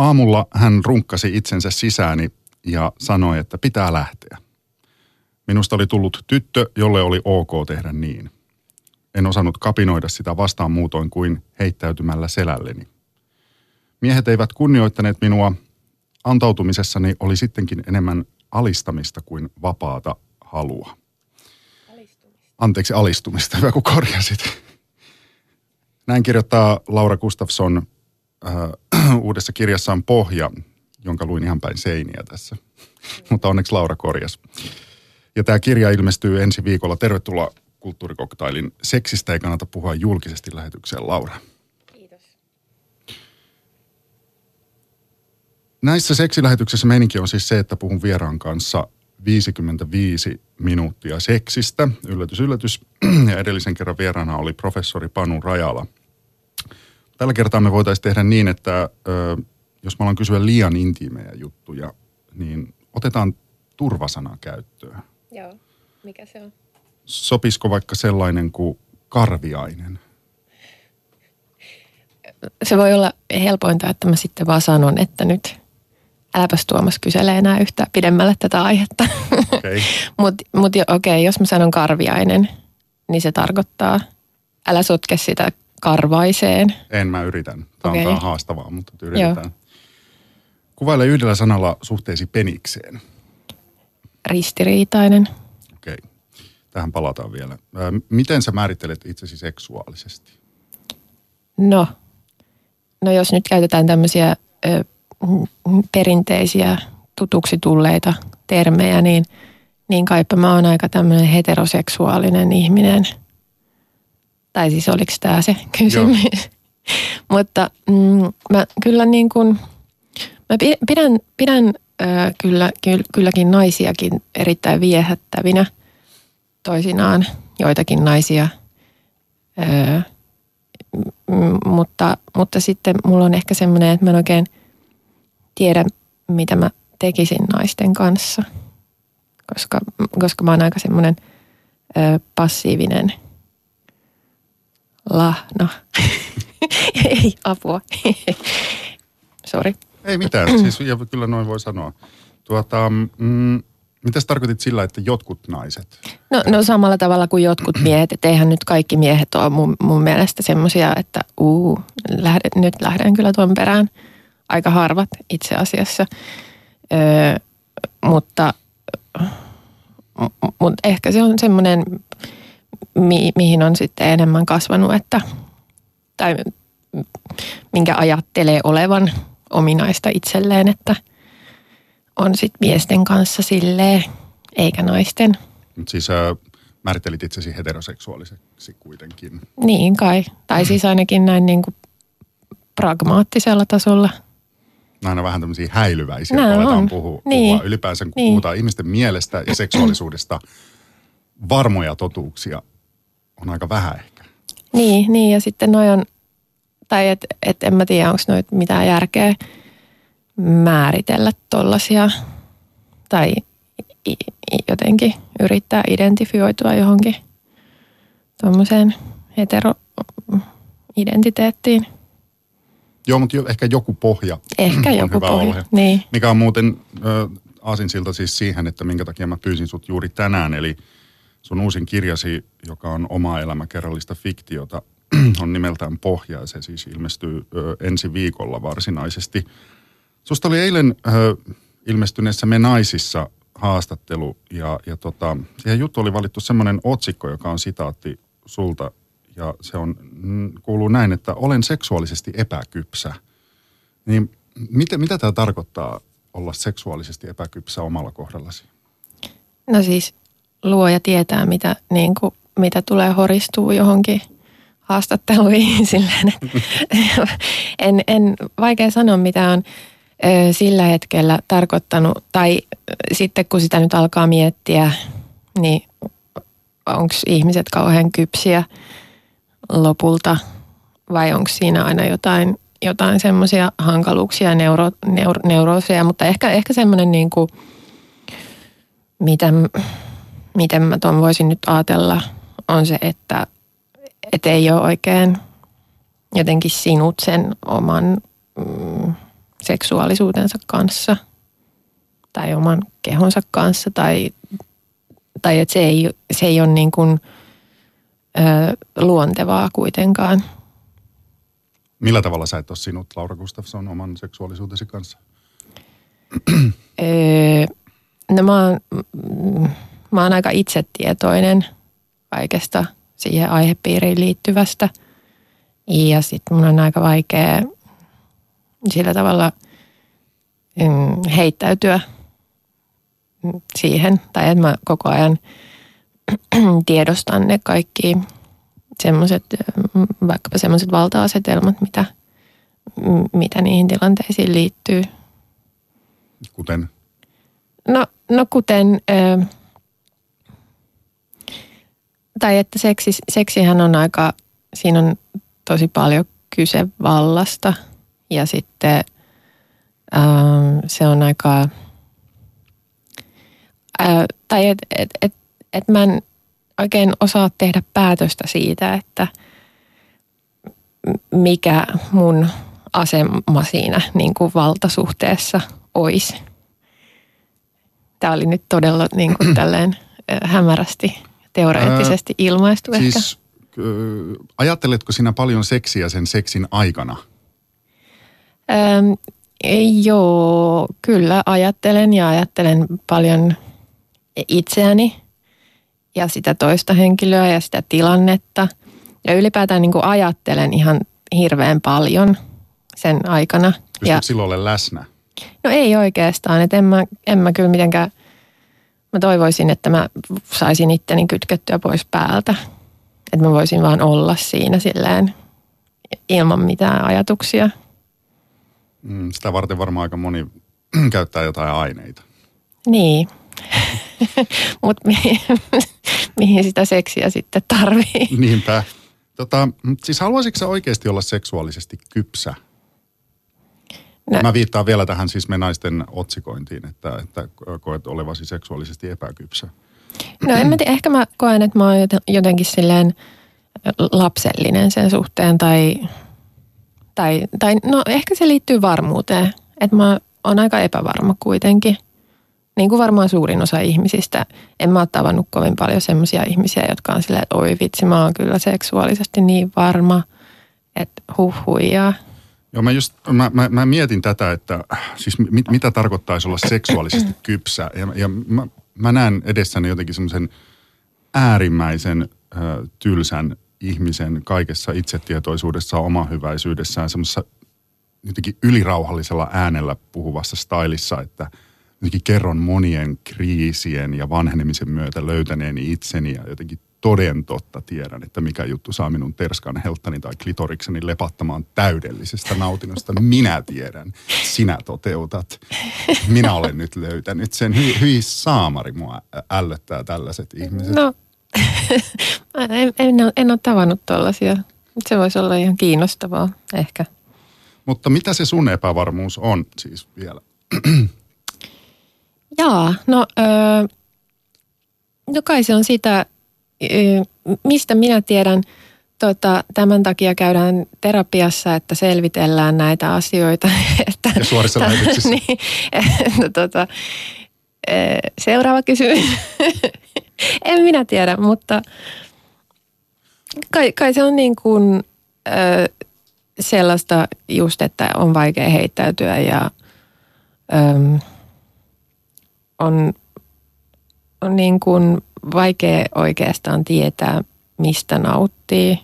Aamulla hän runkkasi itsensä sisääni ja sanoi, että pitää lähteä. Minusta oli tullut tyttö, jolle oli ok tehdä niin. En osannut kapinoida sitä vastaan muutoin kuin heittäytymällä selälleni. Miehet eivät kunnioittaneet minua. Antautumisessani oli sittenkin enemmän alistamista kuin vapaata halua. Alistumista. Anteeksi, alistumista. Hyvä, kun korjasit. Näin kirjoittaa Laura Gustafsson äh, uudessa kirjassaan Pohja, jonka luin ihan päin seiniä tässä. Mutta onneksi Laura korjas. Ja tämä kirja ilmestyy ensi viikolla. Tervetuloa kulttuurikoktailin Seksistä ei kannata puhua julkisesti lähetykseen, Laura. Kiitos. Näissä seksilähetyksissä meininki on siis se, että puhun vieraan kanssa 55 minuuttia seksistä. Yllätys, yllätys. Ja edellisen kerran vieraana oli professori Panu Rajala. Tällä kertaa me voitaisiin tehdä niin, että ö, jos me ollaan kysyä liian intiimejä juttuja, niin otetaan turvasana käyttöön. Joo, mikä se on? Sopisiko vaikka sellainen kuin karviainen? Se voi olla helpointa, että mä sitten vaan sanon, että nyt äläpäs Tuomas kysele enää yhtään pidemmälle tätä aihetta. Okay. Mutta mut, okei, okay, jos mä sanon karviainen, niin se tarkoittaa, älä sotke sitä karvaiseen. En mä yritän. Tämä okay. on haastavaa, mutta yritetään. Joo. Kuvaile yhdellä sanalla suhteesi penikseen. Ristiriitainen. Okei. Okay. Tähän palataan vielä. Miten sä määrittelet itsesi seksuaalisesti? No, no jos nyt käytetään tämmöisiä ö, perinteisiä tutuksi tulleita termejä, niin, niin kaipa mä oon aika tämmöinen heteroseksuaalinen ihminen. Tai siis oliko tämä se kysymys? Mutta mm, mä kyllä niin kuin, mä pidän, pidän äh, kyllä, kylläkin naisiakin erittäin viehättävinä toisinaan, joitakin naisia. Äh, m- mutta, mutta sitten mulla on ehkä semmoinen, että mä en oikein – tiedä, mitä mä tekisin naisten kanssa, koska, koska mä oon aika semmoinen passiivinen lahna. Ei apua. Sori. Ei mitään, siis kyllä noin voi sanoa. Tuota, mm, mitä tarkoitit sillä, että jotkut naiset? No, no samalla tavalla kuin jotkut miehet, että eihän nyt kaikki miehet ole mun, mun mielestä semmoisia, että uu, lähden, nyt lähden kyllä tuon perään – aika harvat itse asiassa. Öö, mutta, mutta ehkä se on semmoinen, mi, mihin on sitten enemmän kasvanut, että, tai minkä ajattelee olevan ominaista itselleen, että on sitten miesten kanssa silleen, eikä naisten. Siis äh, määrittelit itsesi heteroseksuaaliseksi kuitenkin. Niin kai, tai siis ainakin näin niin kuin pragmaattisella tasolla – aina vähän tämmöisiä häilyväisiä, kun aletaan puhua, niin. puhua. Ylipäänsä kun niin. puhutaan ihmisten mielestä ja seksuaalisuudesta, varmoja totuuksia on aika vähän ehkä. Niin, niin ja sitten noi on, tai et, et en mä tiedä, onko noit mitään järkeä määritellä tollasia tai jotenkin yrittää identifioitua johonkin tuommoiseen hetero-identiteettiin. Joo, mutta jo, ehkä joku pohja Ehkä on joku hyvä pohja, olla. niin. Mikä on muuten ö, aasinsilta siis siihen, että minkä takia mä pyysin sut juuri tänään. Eli sun uusin kirjasi, joka on oma elämäkerrallista fiktiota, on nimeltään Pohja ja se siis ilmestyy ö, ensi viikolla varsinaisesti. Susta oli eilen ö, ilmestyneessä Me naisissa haastattelu ja, ja tota, siihen juttu oli valittu semmoinen otsikko, joka on sitaatti sulta ja se on, kuuluu näin, että olen seksuaalisesti epäkypsä. Niin mitä, mitä tämä tarkoittaa olla seksuaalisesti epäkypsä omalla kohdallasi? No siis luoja tietää, mitä, niin kuin, mitä tulee horistuu johonkin haastatteluihin. Silleen, en, en vaikea sanoa, mitä on ö, sillä hetkellä tarkoittanut. Tai sitten kun sitä nyt alkaa miettiä, niin onko ihmiset kauhean kypsiä – lopulta vai onko siinä aina jotain, jotain semmoisia hankaluuksia, neuro, neuro, neurooseja, mutta ehkä, ehkä semmoinen niin kuin, miten, miten mä tuon voisin nyt ajatella, on se, että et ei ole oikein jotenkin sinut sen oman mm, seksuaalisuutensa kanssa tai oman kehonsa kanssa tai, tai että se ei, se ei ole niin kuin, ö, luontevaa kuitenkaan. Millä tavalla sä et ole sinut, Laura Gustafsson, oman seksuaalisuutesi kanssa? öö, no mä oon, mä oon aika itsetietoinen kaikesta siihen aihepiiriin liittyvästä. Ja sitten mun on aika vaikea sillä tavalla mm, heittäytyä siihen. Tai että mä koko ajan tiedostan ne kaikki semmoiset, vaikkapa semmoiset valta-asetelmat, mitä, mitä niihin tilanteisiin liittyy. Kuten? No, no kuten, ö, tai että seksi, seksihän on aika, siinä on tosi paljon kyse vallasta ja sitten ö, se on aika, ö, tai että et, et, et mä en oikein osaa tehdä päätöstä siitä, että mikä mun asema siinä niin kuin valtasuhteessa olisi. Tämä oli nyt todella niin kuin tälleen hämärästi, teoreettisesti ilmaistu siis, ehkä. Ajatteletko sinä paljon seksiä sen seksin aikana? Ähm, joo, kyllä ajattelen ja ajattelen paljon itseäni ja sitä toista henkilöä ja sitä tilannetta. Ja ylipäätään niin kuin ajattelen ihan hirveän paljon sen aikana. Pystytkö ja, silloin olla läsnä? No ei oikeastaan, että en mä, en mä kyllä mitenkään, mä toivoisin, että mä saisin itteni kytkettyä pois päältä. Että mä voisin vaan olla siinä silleen ilman mitään ajatuksia. Mm, sitä varten varmaan aika moni käyttää jotain aineita. Niin, mutta mihin, mihin sitä seksiä sitten tarvii? Niinpä. Tota, siis haluaisitko oikeasti olla seksuaalisesti kypsä? No. Mä viittaan vielä tähän siis me naisten otsikointiin, että, että koet olevasi seksuaalisesti epäkypsä. No en mä tiedä, ehkä mä koen, että mä oon jotenkin silleen lapsellinen sen suhteen tai, tai, tai no ehkä se liittyy varmuuteen, että mä oon aika epävarma kuitenkin. Niin kuin varmaan suurin osa ihmisistä. En mä ole tavannut kovin paljon semmoisia ihmisiä, jotka on silleen, että oi vitsi, mä oon kyllä seksuaalisesti niin varma, että huh huijaa. Joo, mä, just, mä, mä, mä mietin tätä, että siis mit, mitä tarkoittaisi olla seksuaalisesti kypsä. Ja, ja mä, mä näen edessäni jotenkin semmoisen äärimmäisen ö, tylsän ihmisen kaikessa itsetietoisuudessa, omahyväisyydessään, semmoisessa jotenkin ylirauhallisella äänellä puhuvassa stylissa, että jotenkin kerron monien kriisien ja vanhenemisen myötä löytäneeni itseni ja jotenkin toden totta tiedän, että mikä juttu saa minun terskan helttani tai klitorikseni lepattamaan täydellisestä nautinnosta. Minä tiedän, sinä toteutat. Minä olen nyt löytänyt sen. Hyi, hyi saamari mua ällöttää tällaiset ihmiset. No, en, en, ole, en ole tavannut tuollaisia. Se voisi olla ihan kiinnostavaa ehkä. Mutta mitä se sun epävarmuus on siis vielä? Jaa, no, öö, no kai se on sitä, mistä minä tiedän, tota, tämän takia käydään terapiassa, että selvitellään näitä asioita. Että, ja suorissa lähetyksissä. Niin, että, tota, seuraava kysymys. en minä tiedä, mutta kai, kai se on niin kuin sellaista just, että on vaikea heittäytyä ja on, on niin kuin vaikea oikeastaan tietää, mistä nauttii.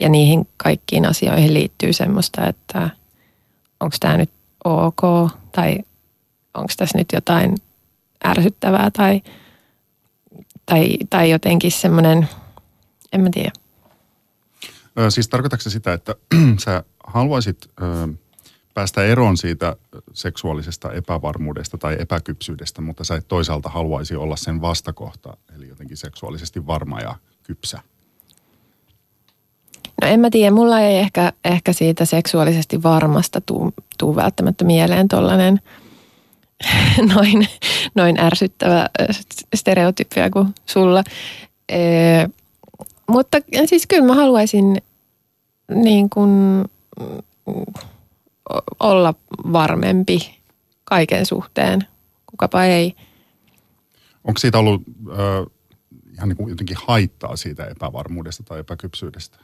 Ja niihin kaikkiin asioihin liittyy semmoista, että onko tämä nyt ok tai onko tässä nyt jotain ärsyttävää tai, tai, tai jotenkin semmoinen, en mä tiedä. Siis tarkoitatko sitä, että sä haluaisit päästä eroon siitä seksuaalisesta epävarmuudesta tai epäkypsyydestä, mutta sä et toisaalta haluaisi olla sen vastakohta, eli jotenkin seksuaalisesti varma ja kypsä? No en mä tiedä, mulla ei ehkä, ehkä siitä seksuaalisesti varmasta tuu, tuu välttämättä mieleen tollainen noin, noin ärsyttävä stereotypia kuin sulla. E, mutta siis kyllä mä haluaisin niin kuin olla varmempi kaiken suhteen. Kukapa ei. Onko siitä ollut äh, ihan niin kuin jotenkin haittaa siitä epävarmuudesta tai epäkypsyydestä?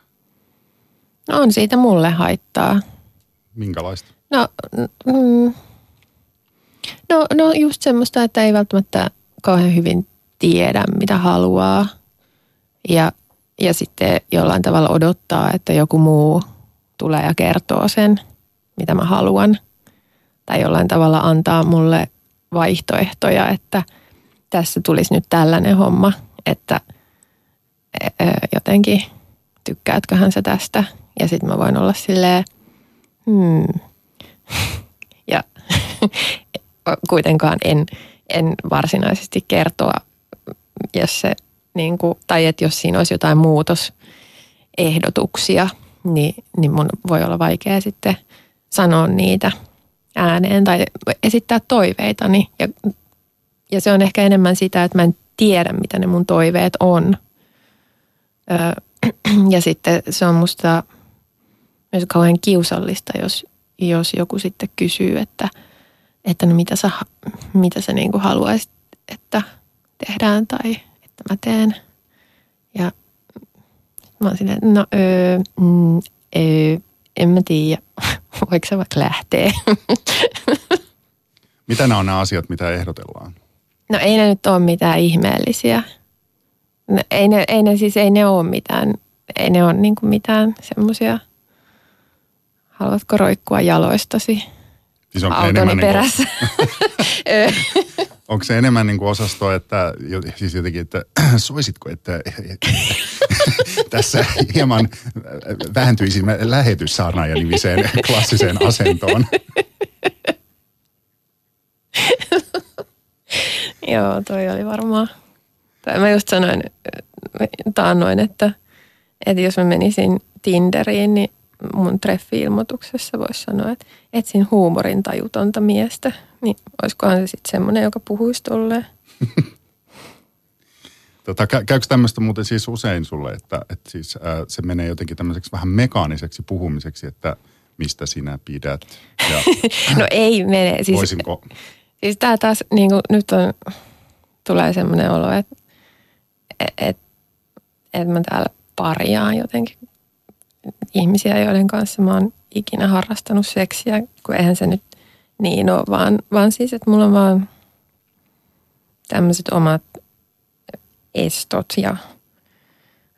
No on siitä mulle haittaa. Minkälaista? No, mm, no, no just semmoista, että ei välttämättä kauhean hyvin tiedä, mitä haluaa. Ja, ja sitten jollain tavalla odottaa, että joku muu tulee ja kertoo sen, mitä mä haluan. Tai jollain tavalla antaa mulle vaihtoehtoja, että tässä tulisi nyt tällainen homma, että e, e, jotenkin tykkäätköhän sä tästä. Ja sitten mä voin olla silleen, hmm. Ja kuitenkaan en, en varsinaisesti kertoa, jos se, niin kuin, tai että jos siinä olisi jotain muutosehdotuksia, niin, niin mun voi olla vaikea sitten sanoa niitä ääneen tai esittää toiveitani. Ja, ja se on ehkä enemmän sitä, että mä en tiedä, mitä ne mun toiveet on. Öö, ja sitten se on musta myös kauhean kiusallista, jos, jos joku sitten kysyy, että, että no mitä sä, mitä sä niin kuin haluaisit, että tehdään tai että mä teen. Ja mä oon silleen, no öö, mm, öö, en mä tiedä, voiko se vaikka lähteä. Mitä nämä on nämä asiat, mitä ehdotellaan? No ei ne nyt ole mitään ihmeellisiä. No, ei, ne, ei ne siis, ei ne ole mitään, ei ne ole niin mitään semmoisia, haluatko roikkua jaloistasi siis onko autoni enemmän perässä. Niin kuin, onko se enemmän niin kuin osasto, että siis jotenkin, että soisitko, että, tässä hieman vähentyisimme lähetyssaarnaajan nimiseen klassiseen asentoon? Joo, toi oli varmaan. Tai mä just sanoin taannoin, että, että jos mä menisin Tinderiin, niin mun treffi-ilmoituksessa voisi sanoa, että etsin huumorin tajutonta miestä. Niin olisikohan se sitten semmoinen, joka puhuisi tolleen. Tota, käykö tämmöistä muuten siis usein sulle, että, että siis, ää, se menee jotenkin tämmöiseksi vähän mekaaniseksi puhumiseksi, että mistä sinä pidät? Ja, no ei mene. Siis, voisinko? Siis tää taas niin kuin, nyt on, tulee semmoinen olo, että et, et, et mä täällä parjaan jotenkin ihmisiä, joiden kanssa mä oon ikinä harrastanut seksiä, kun eihän se nyt niin ole, vaan, vaan siis, että mulla on vaan tämmöiset omat estot ja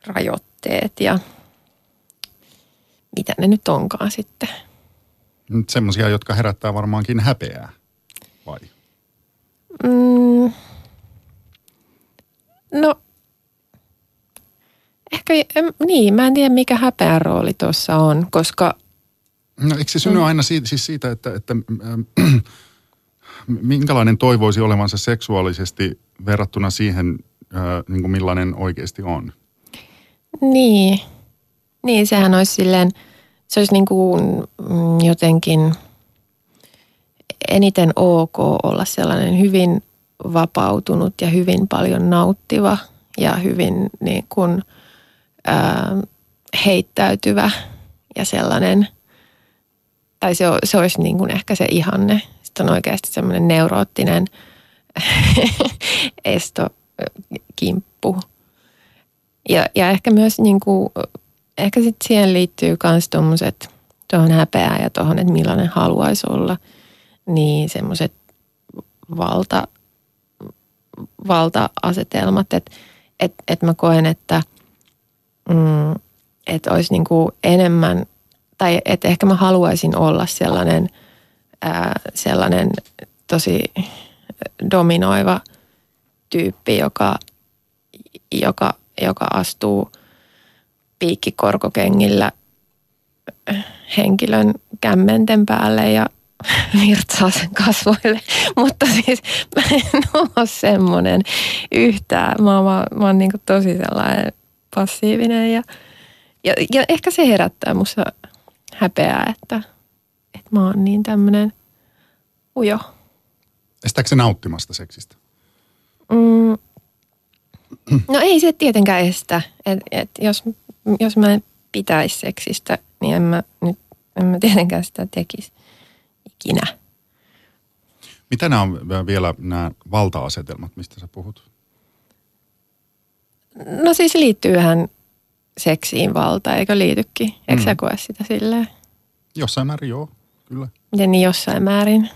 rajoitteet ja mitä ne nyt onkaan sitten. Semmoisia, jotka herättää varmaankin häpeää, vai? Mm, no, ehkä, niin, mä en tiedä mikä häpeän rooli tuossa on, koska... No eikö se synny mm. aina siitä, siis siitä että, että äh, minkälainen toivoisi olevansa seksuaalisesti verrattuna siihen, äh, niin kuin millainen oikeasti on? Niin, niin sehän olisi silleen, se olisi niin kuin mm, jotenkin eniten ok olla sellainen hyvin vapautunut ja hyvin paljon nauttiva ja hyvin niin kuin, ää, heittäytyvä ja sellainen, tai se, se olisi niin kuin ehkä se ihanne. Sitten on oikeasti semmoinen neuroottinen estokimppu. Ja, ja ehkä myös niin kuin, ehkä sitten siihen liittyy myös tuommoiset tuohon häpeään ja tuohon, että millainen haluaisi olla, niin semmoiset valta, valta-asetelmat, että et, et mä koen, että mm, et olisi niin kuin enemmän, tai että ehkä mä haluaisin olla sellainen, ää, sellainen tosi dominoiva tyyppi, joka, joka, joka astuu piikkikorkokengillä henkilön kämmenten päälle ja virtsaa sen kasvoille. Mutta siis mä en ole semmoinen yhtään. Mä oon, mä oon niin tosi sellainen passiivinen ja, ja, ja ehkä se herättää musta häpeää, että, että mä oon niin tämmöinen ujo. Estääkö se nauttimasta seksistä? Mm, no ei se tietenkään estä. Et, et jos, jos mä en pitäisi seksistä, niin en mä, nyt, en mä tietenkään sitä tekisi. ikinä. Mitä nämä on vielä nämä valta-asetelmat, mistä sä puhut? No siis liittyyhän seksiin valta, eikö liitykin? Eikö mm. sä koe sitä silleen? Jossain määrin joo, kyllä. Miten niin jossain määrin?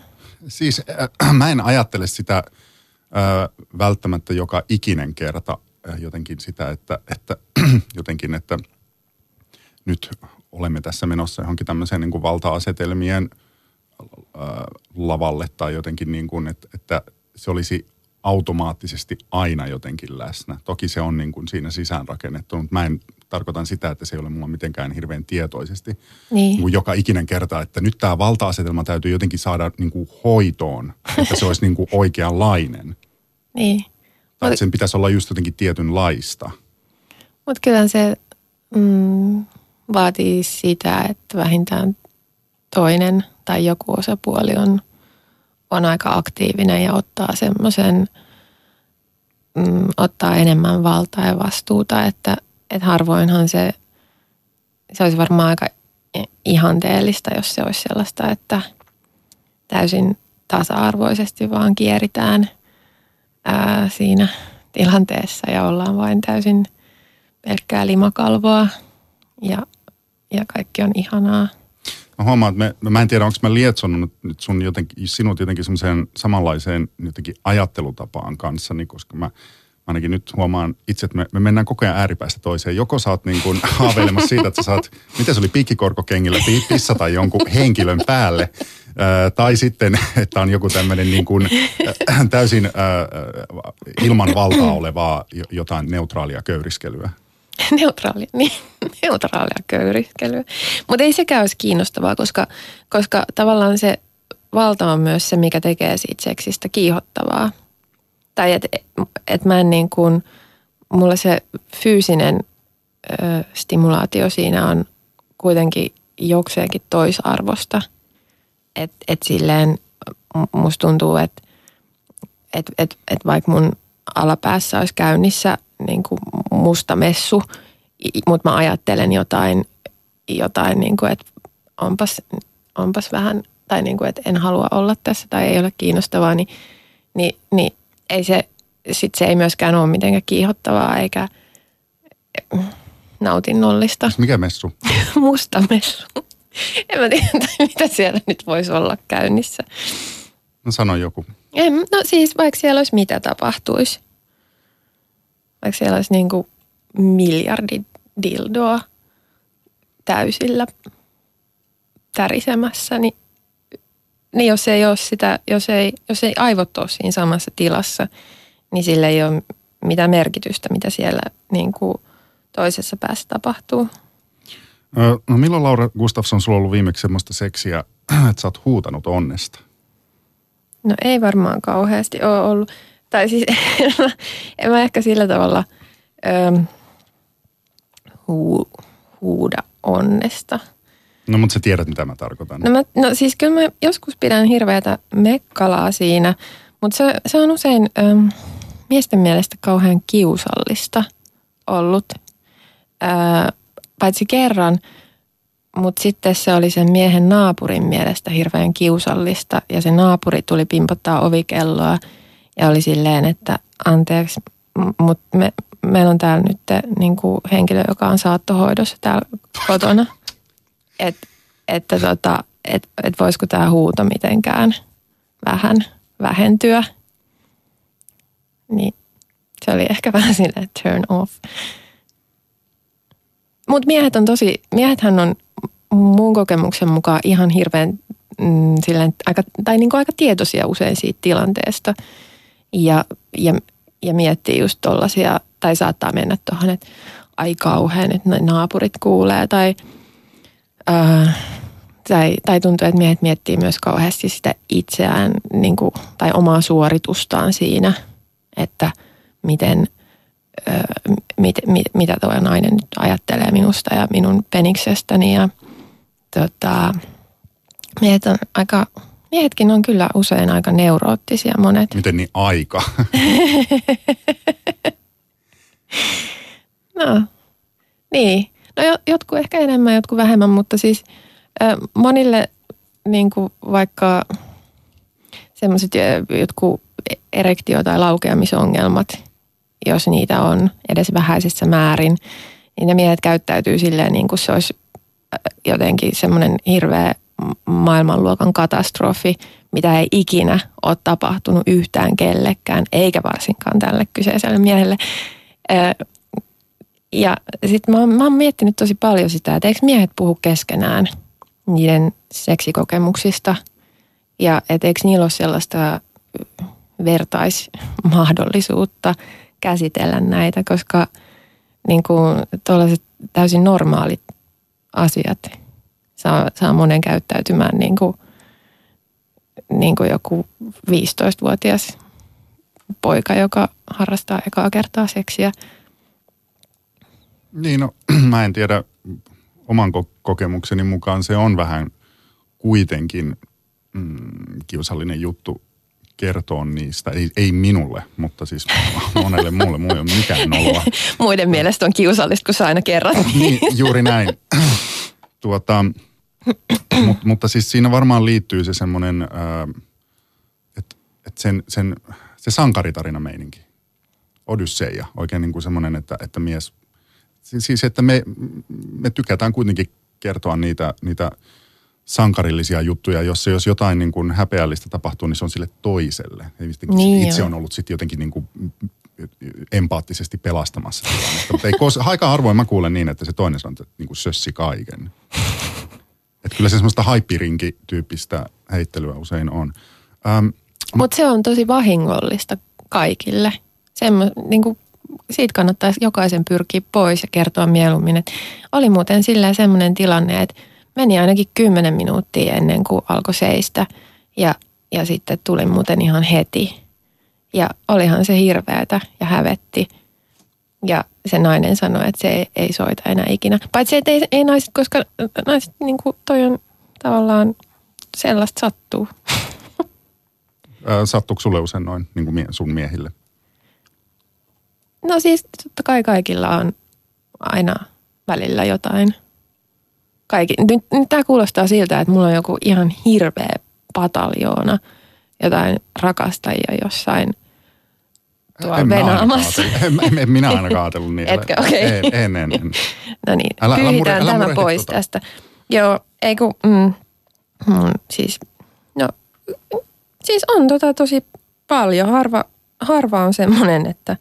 Siis äh, mä en ajattele sitä äh, välttämättä joka ikinen kerta äh, jotenkin sitä, että, että jotenkin, että nyt olemme tässä menossa johonkin tämmöiseen niin kuin valta-asetelmien äh, lavalle tai jotenkin niin kuin, että, että se olisi automaattisesti aina jotenkin läsnä. Toki se on niin kuin siinä sisäänrakennettu, mutta mä en tarkoitan sitä, että se ei ole mulla mitenkään hirveän tietoisesti. Niin. Niin joka ikinen kerta, että nyt tämä valta-asetelma täytyy jotenkin saada niin kuin hoitoon, että se olisi niin kuin oikeanlainen. Niin. Tai sen pitäisi olla just jotenkin tietynlaista. Mutta kyllä se mm, vaatii sitä, että vähintään toinen tai joku osapuoli on, on aika aktiivinen ja ottaa semmoisen, mm, ottaa enemmän valtaa ja vastuuta, että, että harvoinhan se, se olisi varmaan aika ihanteellista, jos se olisi sellaista, että täysin tasa-arvoisesti vaan kieritään ää, siinä tilanteessa ja ollaan vain täysin pelkkää limakalvoa ja, ja kaikki on ihanaa. Mä huomaan, että me, mä en tiedä, onko mä lietsonut nyt sun jotenkin, sinut jotenkin semmoiseen samanlaiseen jotenkin ajattelutapaan kanssani, koska mä ainakin nyt huomaan itse, että me, me mennään koko ajan ääripäästä toiseen. Joko sä oot niin kuin haaveilemassa siitä, että sä saat, miten se oli piikkikorkokengillä, pissata jonkun henkilön päälle, ää, tai sitten, että on joku tämmöinen niin kuin, täysin ilman valtaa olevaa jotain neutraalia köyriskelyä. Neutraali, niin, neutraalia köyriskelyä. Mutta ei sekään olisi kiinnostavaa, koska, koska tavallaan se valta on myös se, mikä tekee siitä seksistä kiihottavaa. Tai että et mä en niin kuin, mulla se fyysinen ö, stimulaatio siinä on kuitenkin jokseenkin toisarvosta. Että et silleen musta tuntuu, että et, et, et vaikka mun alapäässä olisi käynnissä niin kuin musta messu, mutta mä ajattelen jotain, jotain niin kuin, että onpas, onpas vähän, tai niin kuin, että en halua olla tässä tai ei ole kiinnostavaa, niin, niin, niin ei se, sit se ei myöskään ole mitenkään kiihottavaa eikä nautinnollista. Mikä messu? musta messu. En mä tiedä, mitä siellä nyt voisi olla käynnissä. No sano joku. En, no siis vaikka siellä olisi mitä tapahtuisi vaikka siellä olisi niin kuin miljardi dildoa täysillä tärisemässä, niin, niin jos ei ole sitä, jos ei, jos ei aivot ole siinä samassa tilassa, niin sillä ei ole mitään merkitystä, mitä siellä niin kuin toisessa päässä tapahtuu. No milloin Laura Gustafsson sulla on ollut viimeksi semmoista seksiä, että sä oot huutanut onnesta? No ei varmaan kauheasti ole ollut. Tai siis en mä ehkä sillä tavalla ö, hu, huuda onnesta. No mutta sä tiedät, mitä mä tarkoitan. No, mä, no siis kyllä mä joskus pidän hirveätä mekkalaa siinä, mutta se, se on usein ö, miesten mielestä kauhean kiusallista ollut. Ö, paitsi kerran, mutta sitten se oli sen miehen naapurin mielestä hirveän kiusallista ja se naapuri tuli pimpottaa ovikelloa – ja oli silleen, että anteeksi, mutta me, meillä on täällä nyt niin kuin henkilö, joka on saattohoidossa täällä kotona. Et, että tota, et, et voisiko tämä huuto mitenkään vähän vähentyä. Niin se oli ehkä vähän silleen turn off. Mutta miehet on tosi, miehethän on mun kokemuksen mukaan ihan hirveän mm, silleen, aika, tai niin kuin aika tietoisia usein siitä tilanteesta – ja, ja, ja miettii just tollasia, tai saattaa mennä tuohon, että ai kauhean, että naapurit kuulee tai, ää, tai, tai tuntuu, että miehet miettii myös kauheasti sitä itseään niin kuin, tai omaa suoritustaan siinä, että miten, ää, mit, mit, mitä tuo nainen nyt ajattelee minusta ja minun peniksestäni ja tota, miehet on aika Miehetkin on kyllä usein aika neuroottisia monet. Miten niin aika? no, niin. No jotkut ehkä enemmän, jotkut vähemmän, mutta siis monille niin kuin vaikka semmoiset jotkut erektio- tai laukeamisongelmat, jos niitä on edes vähäisessä määrin, niin ne miehet käyttäytyy silleen niin kuin se olisi jotenkin semmoinen hirveä maailmanluokan katastrofi, mitä ei ikinä ole tapahtunut yhtään kellekään, eikä varsinkaan tälle kyseiselle miehelle. Ja sitten mä, mä oon miettinyt tosi paljon sitä, että eikö miehet puhu keskenään niiden seksikokemuksista ja et eikö niillä ole sellaista vertaismahdollisuutta käsitellä näitä, koska niin kuin tuollaiset täysin normaalit asiat saa, saa monen käyttäytymään niin kuin, niin kuin joku 15-vuotias poika, joka harrastaa ekaa kertaa seksiä. Niin, no mä en tiedä, oman kokemukseni mukaan se on vähän kuitenkin mm, kiusallinen juttu kertoa niistä. Ei, ei minulle, mutta siis monelle muulle. Muu ei ole mikään noloa. Muiden mielestä on kiusallista, kun sä aina kerrot. niin, juuri näin. tuota, mut, mutta siis siinä varmaan liittyy se semmoinen, että et sen, sen, se sankaritarina meininki. Odysseja, oikein niin kuin semmoinen, että, että mies, siis että me, me tykätään kuitenkin kertoa niitä, niitä sankarillisia juttuja, jossa jos jotain niin kuin häpeällistä tapahtuu, niin se on sille toiselle. Niin itse on ollut sitten jotenkin niin kuin empaattisesti pelastamassa tilannetta. Mutta ei aika harvoin mä kuulen niin, että se toinen sanoo, että niin kuin sössi kaiken. Että kyllä se semmoista haippirinki-tyyppistä heittelyä usein on. Ähm, Mutta se on tosi vahingollista kaikille. Semmo, niin kuin, siitä kannattaisi jokaisen pyrkiä pois ja kertoa mieluummin. Että oli muuten silleen semmoinen tilanne, että meni ainakin kymmenen minuuttia ennen kuin alkoi seistä ja, ja sitten tuli muuten ihan heti. Ja olihan se hirveätä ja hävetti. Ja se nainen sanoi, että se ei, ei soita enää ikinä. Paitsi, että ei, ei naiset, koska naiset, niin kuin toi on tavallaan sellaista sattuu. Sattuuko sulle usein noin niin kuin sun miehille? No siis totta kai kaikilla on aina välillä jotain. Kaikki. Nyt, nyt tämä kuulostaa siltä, että mulla on joku ihan hirveä pataljoona jotain rakastajia jossain – tuolla en venaamassa. en, en, minä ainakaan ajatellut niin. Etkö, okei. Okay. En, en, en, en. No niin, älä, älä mure, älä tämä pois tota. tästä. Joo, ei kun, mm, mm, siis, no, siis on tota tosi paljon. Harva, harva on semmoinen, että,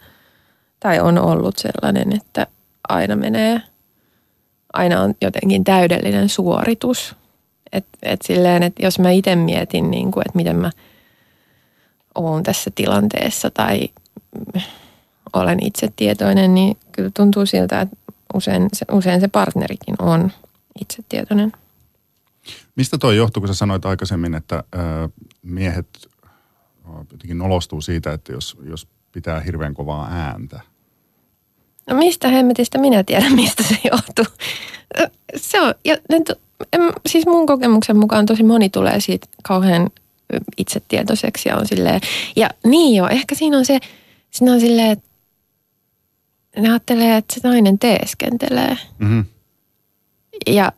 tai on ollut sellainen, että aina menee, aina on jotenkin täydellinen suoritus. Että et silleen, että jos mä itse mietin, niin kuin, että miten mä oon tässä tilanteessa tai olen itse tietoinen, niin kyllä tuntuu siltä, että usein se, usein se partnerikin on itse tietoinen. Mistä toi johtuu, kun sä sanoit aikaisemmin, että ö, miehet jotenkin nolostuu siitä, että jos, jos pitää hirveän kovaa ääntä? No mistä hemmetistä minä tiedän, mistä se johtuu. Se on, ja, siis mun kokemuksen mukaan tosi moni tulee siitä kauhean itsetietoiseksi ja on silleen, ja niin jo, ehkä siinä on se, Siinä on silleen, että ne ajattelee, että se nainen teeskentelee. Mm-hmm. Ja,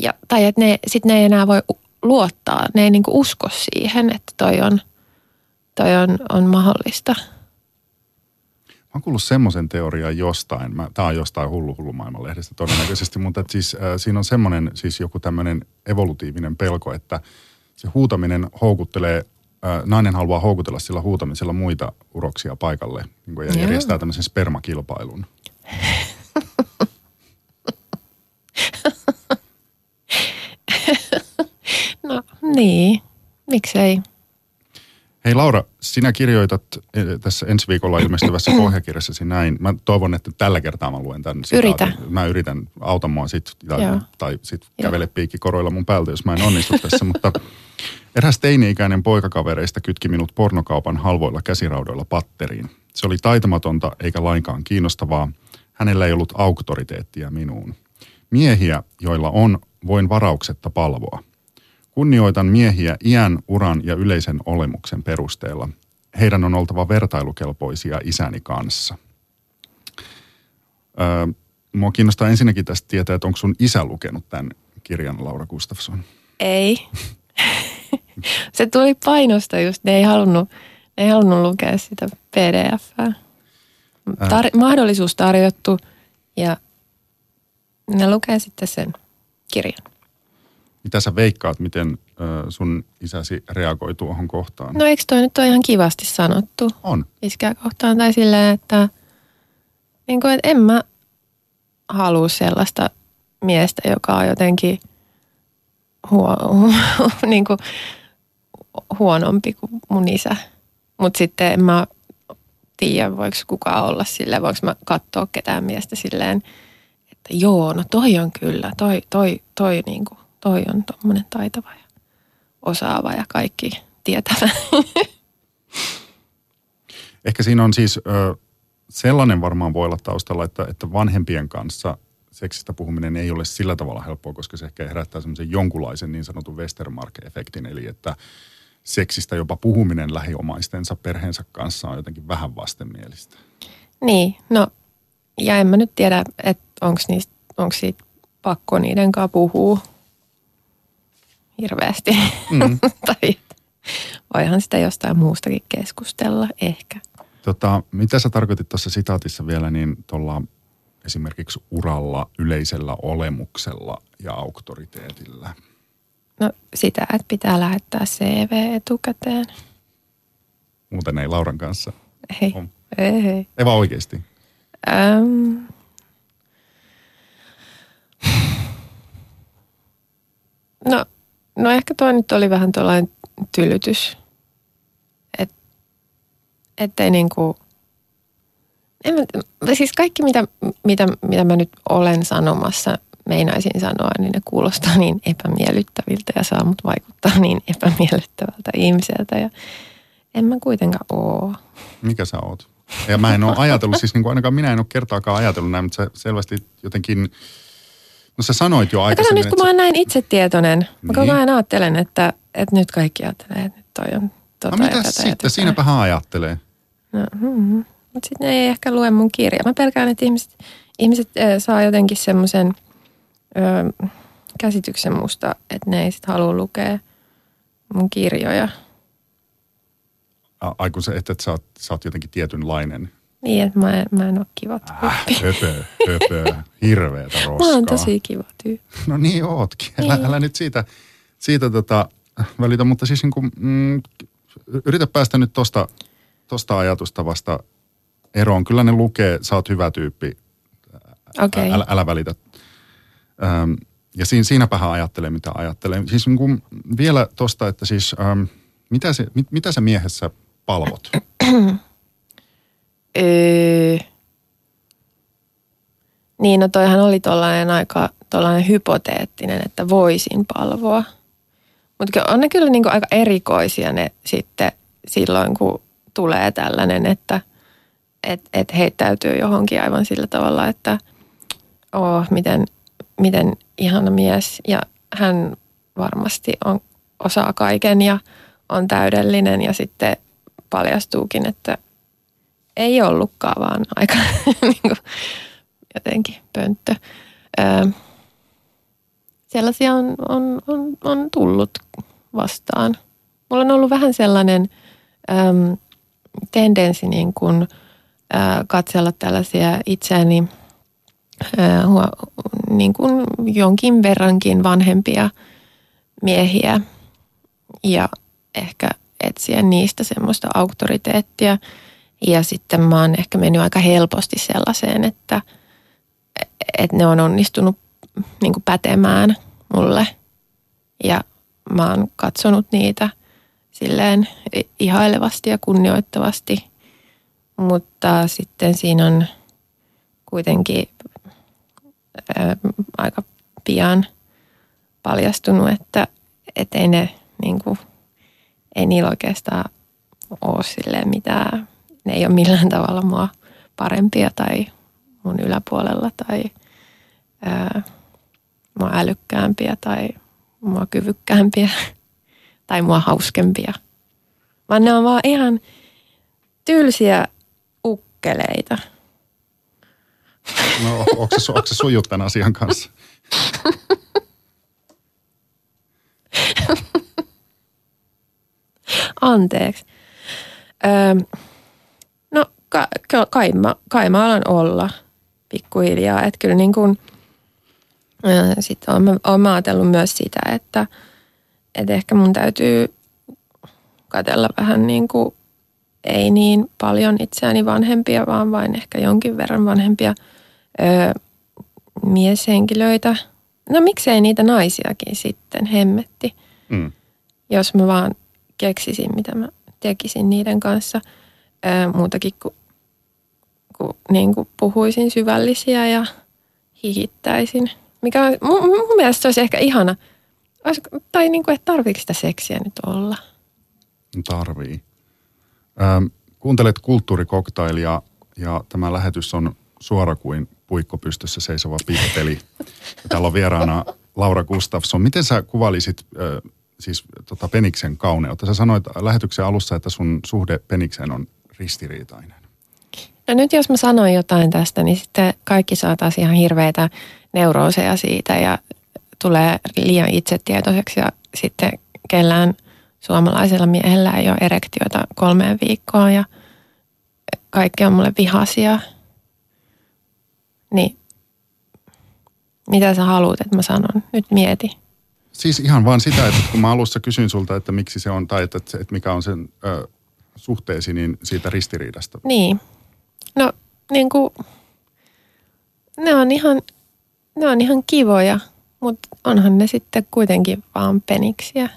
ja, tai että ne, sit ne ei enää voi luottaa, ne ei niinku usko siihen, että toi on, toi on, on mahdollista. Mä oon kuullut semmoisen teorian jostain, tämä on jostain hullu hullu maailmanlehdestä todennäköisesti, mutta siis, äh, siinä on semmoinen siis joku tämmöinen evolutiivinen pelko, että se huutaminen houkuttelee nainen haluaa houkutella sillä huutamisella muita uroksia paikalle niin kuin, ja Joo. järjestää tämmöisen spermakilpailun. no niin, miksei. Hei Laura, sinä kirjoitat eh, tässä ensi viikolla ilmestyvässä pohjakirjassasi näin. Mä toivon, että tällä kertaa mä luen tämän. Yritä. Mä yritän, auta mua sit, tai, tai sit kävele piikki koroilla mun päältä, jos mä en onnistu tässä. Mutta eräs teini-ikäinen poikakavereista kytki minut pornokaupan halvoilla käsiraudoilla patteriin. Se oli taitamatonta eikä lainkaan kiinnostavaa. Hänellä ei ollut auktoriteettia minuun. Miehiä, joilla on, voin varauksetta palvoa. Kunnioitan miehiä iän, uran ja yleisen olemuksen perusteella. Heidän on oltava vertailukelpoisia isäni kanssa. Öö, mua kiinnostaa ensinnäkin tästä tietää, että onko sun isä lukenut tämän kirjan, Laura Gustafsson? Ei. se tuli painosta just, ne ei halunnut, ne ei halunnut lukea sitä pdf Tar- mahdollisuus tarjottu ja ne lukee sitten sen kirjan. Mitä sä veikkaat, miten sun isäsi reagoi tuohon kohtaan? No eikö toi nyt ole ihan kivasti sanottu? On. Iskää kohtaan tai silleen, että, niin kuin, että en mä halua sellaista miestä, joka on jotenkin huo, niin kuin huonompi kuin mun isä. Mutta sitten en mä tiedä, voiko kukaan olla silleen, voiko mä katsoa ketään miestä silleen, että joo, no toi on kyllä, toi, toi, toi, niin kuin, toi on tommonen taitava ja osaava ja kaikki tietävä. Ehkä siinä on siis ö, sellainen varmaan voi olla taustalla, että, että vanhempien kanssa seksistä puhuminen ei ole sillä tavalla helppoa, koska se ehkä herättää semmoisen jonkunlaisen niin sanotun Westermark-efektin, eli että seksistä jopa puhuminen lähiomaistensa perheensä kanssa on jotenkin vähän vastenmielistä. Niin, no ja en mä nyt tiedä, että onko onko siitä pakko niiden kanssa puhua hirveästi. Mm. tai voihan sitä jostain muustakin keskustella ehkä. Tota, mitä sä tarkoitit tuossa sitaatissa vielä, niin tuolla esimerkiksi uralla, yleisellä olemuksella ja auktoriteetillä? No sitä, että pitää lähettää CV etukäteen. Muuten ei Lauran kanssa? Ei, on. ei, ei. Ei vaan oikeasti? Öm, no, no ehkä tuo nyt oli vähän tuollainen tylytys. Et, ettei niinku, en mä, siis kaikki mitä, mitä, mitä mä nyt olen sanomassa, meinaisin sanoa, niin ne kuulostaa niin epämiellyttäviltä ja saa mut vaikuttaa niin epämiellyttävältä ihmiseltä. Ja en mä kuitenkaan oo. Mikä sä oot? Ja mä en ole ajatellut, siis niin kuin ainakaan minä en ole kertaakaan ajatellut näin, mutta sä selvästi jotenkin, no sä sanoit jo aikaisemmin. Kato nyt kun mä oon näin itsetietoinen, niin. mä koko ajan ajattelen, että, että nyt kaikki ajattelee, että nyt toi on tota no mitä sitten, siinäpä hän ajattelee. No, hmm. Mutta sitten ne ei ehkä lue mun kirjaa. Mä pelkään, että ihmiset, ihmiset äh, saa jotenkin semmoisen käsityksen musta, että ne ei sit halua lukea mun kirjoja – Ai kun sä, että, että sä, oot, sä oot jotenkin tietynlainen. Niin, että mä en, mä en ole kiva tyyppi. Äh, höpö, höpö, hirveetä roskaa. Mä oon tosi kiva tyyppi. No niin ootkin. Älä, niin. älä nyt siitä, siitä tota, välitä, mutta siis niin kuin, mm, yritä päästä nyt tosta, tosta ajatusta vasta eroon. Kyllä ne lukee, sä oot hyvä tyyppi. Okay. Älä, älä välitä. Ähm, ja siinä, siinäpähän ajattelee, mitä ajattelee. Siis niin kuin vielä tosta, että siis ähm, mitä, se, mit, mitä sä miehessä palvot? öö, niin, no toihan oli tollainen aika tollainen hypoteettinen, että voisin palvoa. Mutta on ne kyllä niinku aika erikoisia ne sitten silloin, kun tulee tällainen, että et, et heittäytyy johonkin aivan sillä tavalla, että oh, miten, miten ihana mies ja hän varmasti on, osaa kaiken ja on täydellinen ja sitten paljastuukin, että ei ollutkaan vaan aika niin jotenkin pönttö. Öö, sellaisia on, on, on, on tullut vastaan. Mulla on ollut vähän sellainen äm, tendenssi niin kuin, katsella tällaisia itseäni niin kuin jonkin verrankin vanhempia miehiä ja ehkä etsiä niistä semmoista auktoriteettia. Ja sitten mä oon ehkä mennyt aika helposti sellaiseen, että, että ne on onnistunut niin kuin pätemään mulle. Ja mä oon katsonut niitä silleen ihailevasti ja kunnioittavasti. Mutta sitten siinä on kuitenkin ää, aika pian paljastunut, että et ei ne niin kuin, ei niillä oikeastaan ole silleen mitään, ne ei ole millään tavalla mua parempia tai mun yläpuolella tai ää, mua älykkäämpiä tai mua kyvykkäämpiä tai mua hauskempia. Vaan ne on vaan ihan tylsiä ukkeleita. No, onko se, onko se sujut tämän asian kanssa? Anteeksi. Öö, no ka, ka, kai, mä, kai mä alan olla pikkuhiljaa. Että kyllä niin kuin, sitten olen, ajatellut myös sitä, että, että ehkä mun täytyy katella vähän niin kuin ei niin paljon itseäni vanhempia, vaan vain ehkä jonkin verran vanhempia öö, mieshenkilöitä. No miksei niitä naisiakin sitten, hemmetti. Mm. Jos mä vaan keksisin, mitä mä tekisin niiden kanssa. Öö, muutakin kuin, kuin, niin kuin puhuisin syvällisiä ja hihittäisin. Mikä on, mun, mun mielestä se olisi ehkä ihana. Olis, tai niin kuin, että tarviiko sitä seksiä nyt olla? Tarvii. Ähm, kuuntelet kulttuurikoktailia ja tämä lähetys on suora kuin puikko pystyssä seisova pippeli. Täällä on vieraana Laura Gustafsson. Miten sä kuvailisit siis tota Peniksen kauneutta? Sä sanoit lähetyksen alussa, että sun suhde Penikseen on ristiriitainen. No nyt jos mä sanoin jotain tästä, niin sitten kaikki saa taas ihan hirveitä neurooseja siitä ja tulee liian itsetietoiseksi ja sitten kellään – suomalaisella miehellä ei ole erektiota kolmeen viikkoon ja kaikki on mulle vihasia. Niin mitä sä haluat, että mä sanon? Nyt mieti. Siis ihan vaan sitä, että kun mä alussa kysyin sulta, että miksi se on, tai että, että mikä on sen ö, suhteesi, niin siitä ristiriidasta. Niin. No niin kuin, ne on ihan, ne on ihan kivoja, mutta onhan ne sitten kuitenkin vaan peniksiä.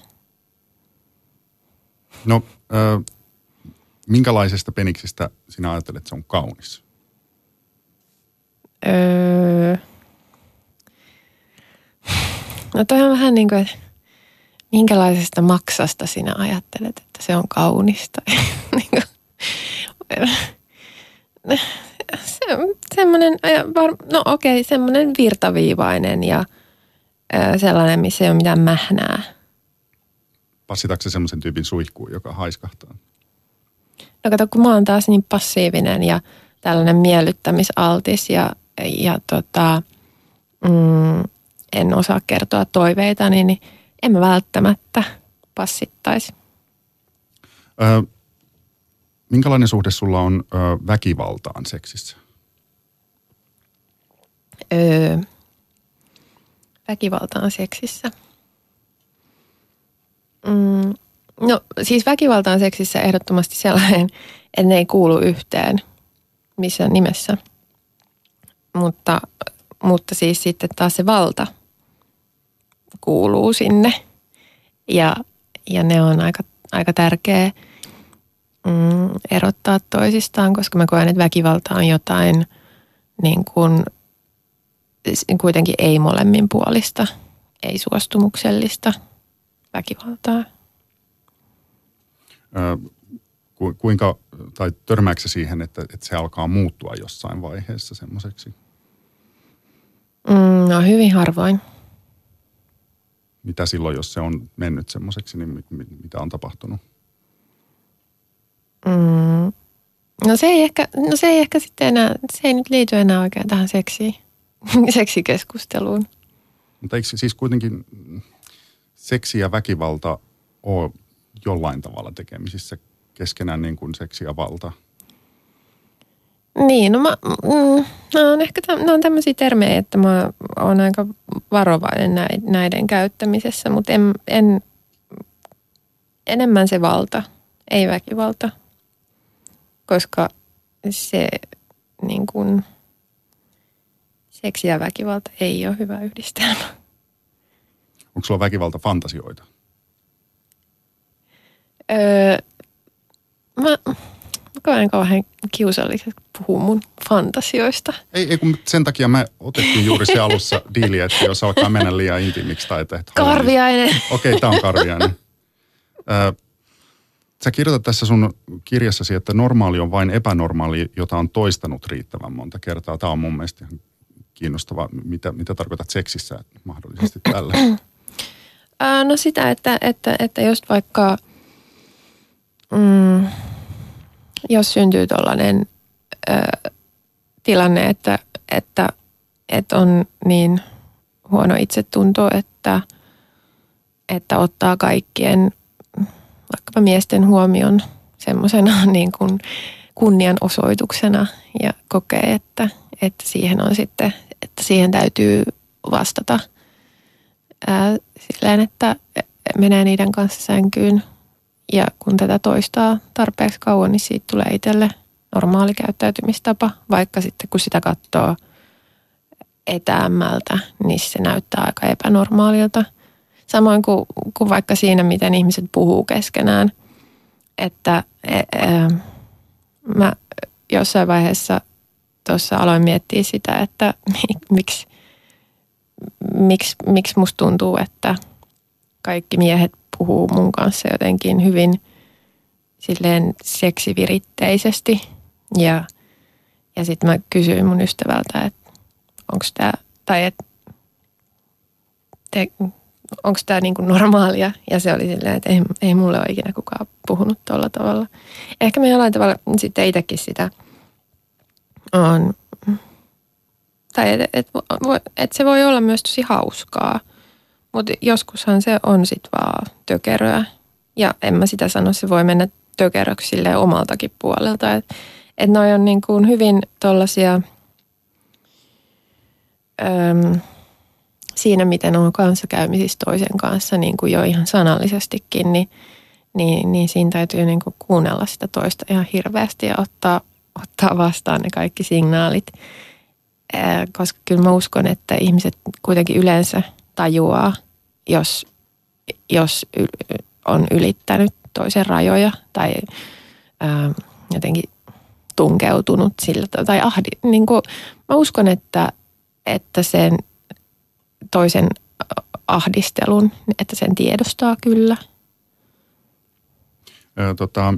No, äh, minkälaisesta peniksistä sinä ajattelet, että se on kaunis? Öö, no toi on vähän niin kuin, että minkälaisesta maksasta sinä ajattelet, että se on kaunista? Niin se, semmoinen, no okei, okay, semmoinen virtaviivainen ja sellainen, missä ei ole mitään mähnää Passitaanko semmoisen tyypin suihkuun, joka haiskahtaa? No kato, kun mä oon taas niin passiivinen ja tällainen miellyttämisaltis ja, ja tota, mm, en osaa kertoa toiveita, niin en mä välttämättä passittaisi. Ö, minkälainen suhde sulla on ö, väkivaltaan seksissä? Öö, väkivaltaan seksissä – Mm, no siis väkivalta on seksissä ehdottomasti sellainen, että ne ei kuulu yhteen missään nimessä. Mutta, mutta siis sitten taas se valta kuuluu sinne. Ja, ja ne on aika, aika tärkeä mm, erottaa toisistaan, koska mä koen, että väkivalta on jotain niin kuin, kuitenkin ei molemmin puolista, ei suostumuksellista – väkivaltaa. Ö, ku, kuinka, tai törmääkö siihen, että, että se alkaa muuttua jossain vaiheessa semmoiseksi? Mm, no hyvin harvoin. Mitä silloin, jos se on mennyt semmoiseksi, niin mit, mit, mitä on tapahtunut? Mm, no se ei ehkä, no se ei ehkä sitten enää, se ei nyt liity enää oikein tähän seksiin, seksikeskusteluun. Mutta eikö siis kuitenkin, seksi ja väkivalta ole jollain tavalla tekemisissä keskenään niin kuin seksi ja valta? Niin, no, mä, mm, on ehkä no on tämmöisiä termejä, että mä oon aika varovainen näiden käyttämisessä, mutta en, en, enemmän se valta, ei väkivalta, koska se niin kuin, seksi ja väkivalta ei ole hyvä yhdistelmä. Onko sulla väkivalta fantasioita? Öö, mä, mä koen kauhean kiusalliseksi puhua mun fantasioista. Ei, ei kun sen takia me otettiin juuri se alussa diili, että jos alkaa mennä liian intiimiksi tai että... Karviainen. Okei, okay, tämä on karviainen. Öö, sä kirjoitat tässä sun kirjassasi, että normaali on vain epänormaali, jota on toistanut riittävän monta kertaa. Tämä on mun mielestä ihan kiinnostava. Mitä, mitä tarkoitat seksissä mahdollisesti tällä? Ää, no sitä, että, että, että just vaikka mm, jos syntyy tuollainen tilanne, että, että, että on niin huono itsetunto, että, että ottaa kaikkien vaikkapa miesten huomion semmoisena niin kuin kunnianosoituksena ja kokee, että, että siihen on sitten, että siihen täytyy vastata. Ää, silleen, että menee niiden kanssa sänkyyn ja kun tätä toistaa tarpeeksi kauan, niin siitä tulee itselle normaali käyttäytymistapa, vaikka sitten kun sitä katsoo etäämmältä, niin se näyttää aika epänormaalilta. Samoin kuin, kuin vaikka siinä, miten ihmiset puhuu keskenään, että e, e, mä jossain vaiheessa tuossa aloin miettiä sitä, että miksi, miksi, miksi musta tuntuu, että kaikki miehet puhuu mun kanssa jotenkin hyvin silleen seksiviritteisesti. Ja, ja sitten mä kysyin mun ystävältä, että onko tämä, tai että onko tämä niinku normaalia. Ja se oli silleen, että ei, ei mulle ole ikinä kukaan puhunut tuolla tavalla. Ehkä me jollain tavalla sitten itsekin sitä on, tai että et, et se voi olla myös tosi hauskaa. Mutta joskushan se on sitten vaan tökeröä. Ja en mä sitä sano, se voi mennä tökeröksi omaltakin puolelta. Että et noi on niin kuin hyvin tollasia, äm, siinä miten on kanssakäymisissä toisen kanssa niin kuin jo ihan sanallisestikin, niin, niin, niin siinä täytyy niin kuin kuunnella sitä toista ihan hirveästi ja ottaa, ottaa vastaan ne kaikki signaalit. Ää, koska kyllä mä uskon, että ihmiset kuitenkin yleensä tajuaa, jos, jos on ylittänyt toisen rajoja tai ää, jotenkin tunkeutunut sillä tai ahdi, niin kuin, mä uskon, että, että sen toisen ahdistelun, että sen tiedostaa kyllä. Ö, tota,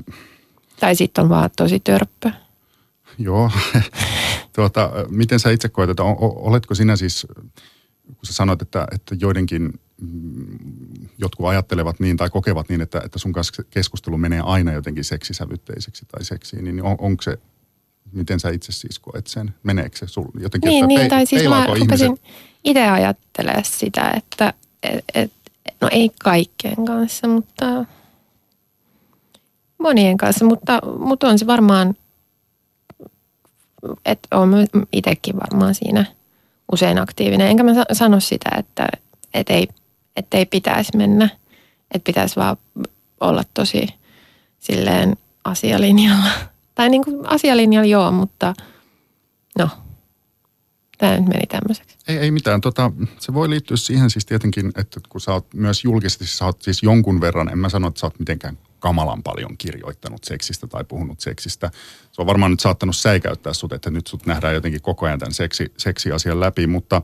tai sitten on vaan tosi törppö. Joo. tuota, miten sä itse koet, että oletko sinä siis, kun sä sanoit, että, että joidenkin mm, jotkut ajattelevat niin tai kokevat niin, että, että sun kanssa keskustelu menee aina jotenkin seksisävytteiseksi tai seksiin, niin on, onko se, miten sä itse siis koet sen? Meneekö se sul jotenkin? Niin, että niin pe- tai siis mä rupesin itse ajattelemaan sitä, että et, et, no ei kaikkien kanssa, mutta monien kanssa, mutta, mutta on se varmaan, että olen itsekin varmaan siinä usein aktiivinen. Enkä mä sano sitä, että, että ei – että ei pitäisi mennä, että pitäisi vaan olla tosi silleen asialinjalla. Tai niin kuin asialinjalla joo, mutta no, tämä nyt meni tämmöiseksi. Ei, ei mitään. Tota, se voi liittyä siihen siis tietenkin, että kun sä oot myös julkisesti, sä oot siis jonkun verran, en mä sano, että sä oot mitenkään kamalan paljon kirjoittanut seksistä tai puhunut seksistä. Se on varmaan nyt saattanut säikäyttää sut, että nyt sut nähdään jotenkin koko ajan tämän seksi, seksiasian läpi, mutta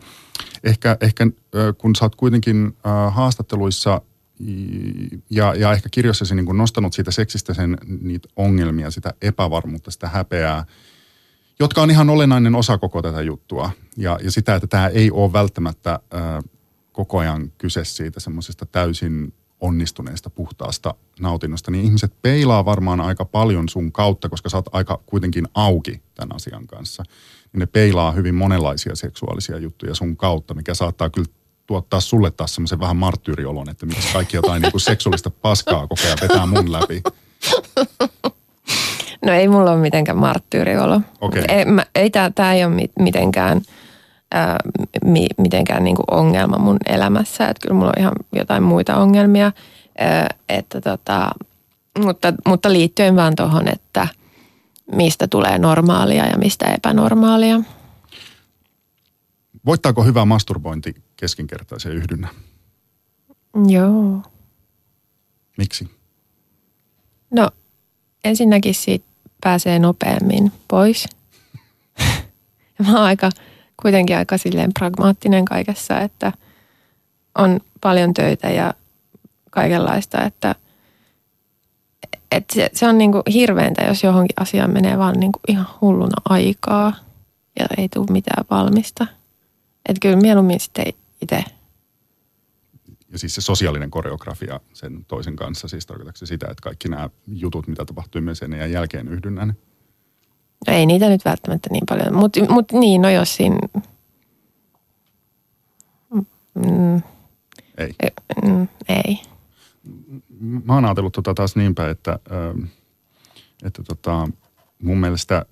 ehkä, ehkä kun sä oot kuitenkin haastatteluissa ja, ja ehkä kirjoissasi niin nostanut siitä seksistä sen niitä ongelmia, sitä epävarmuutta, sitä häpeää, jotka on ihan olennainen osa koko tätä juttua. Ja, ja sitä, että tämä ei ole välttämättä ää, koko ajan kyse siitä semmoisesta täysin onnistuneesta puhtaasta nautinnosta, niin ihmiset peilaa varmaan aika paljon sun kautta, koska sä oot aika kuitenkin auki tämän asian kanssa. Niin ne peilaa hyvin monenlaisia seksuaalisia juttuja sun kautta, mikä saattaa kyllä tuottaa sulle taas semmoisen vähän marttyyriolon, että miksi kaikki jotain niin kuin seksuaalista paskaa koko ajan vetää mun läpi. No ei mulla ole mitenkään marttyyriolo. Okay. Ei, mä, ei tämä ei ole mitenkään – ää, mi, mitenkään niin kuin ongelma mun elämässä. Että kyllä mulla on ihan jotain muita ongelmia. Ää, että tota, mutta, mutta liittyen vaan tuohon, että mistä tulee normaalia ja mistä epänormaalia. Voittaako hyvä masturbointi keskinkertaisen yhdynnä? Joo. Miksi? No ensinnäkin siitä pääsee nopeammin pois. Mä oon aika kuitenkin aika silleen pragmaattinen kaikessa, että on paljon töitä ja kaikenlaista, että, että se, se on niin kuin hirveintä, jos johonkin asiaan menee vaan niin kuin ihan hulluna aikaa ja ei tule mitään valmista. Että kyllä mieluummin sitten itse. Ja siis se sosiaalinen koreografia sen toisen kanssa, siis tarkoitatko sitä, että kaikki nämä jutut, mitä tapahtuu myös ennen ja jälkeen yhdynnän, No ei niitä nyt välttämättä niin paljon, mutta mut niin, no jos siinä... Mm, ei. Mm, ei. mä oon ajatellut tota taas niinpä, että, että tota, mun mielestä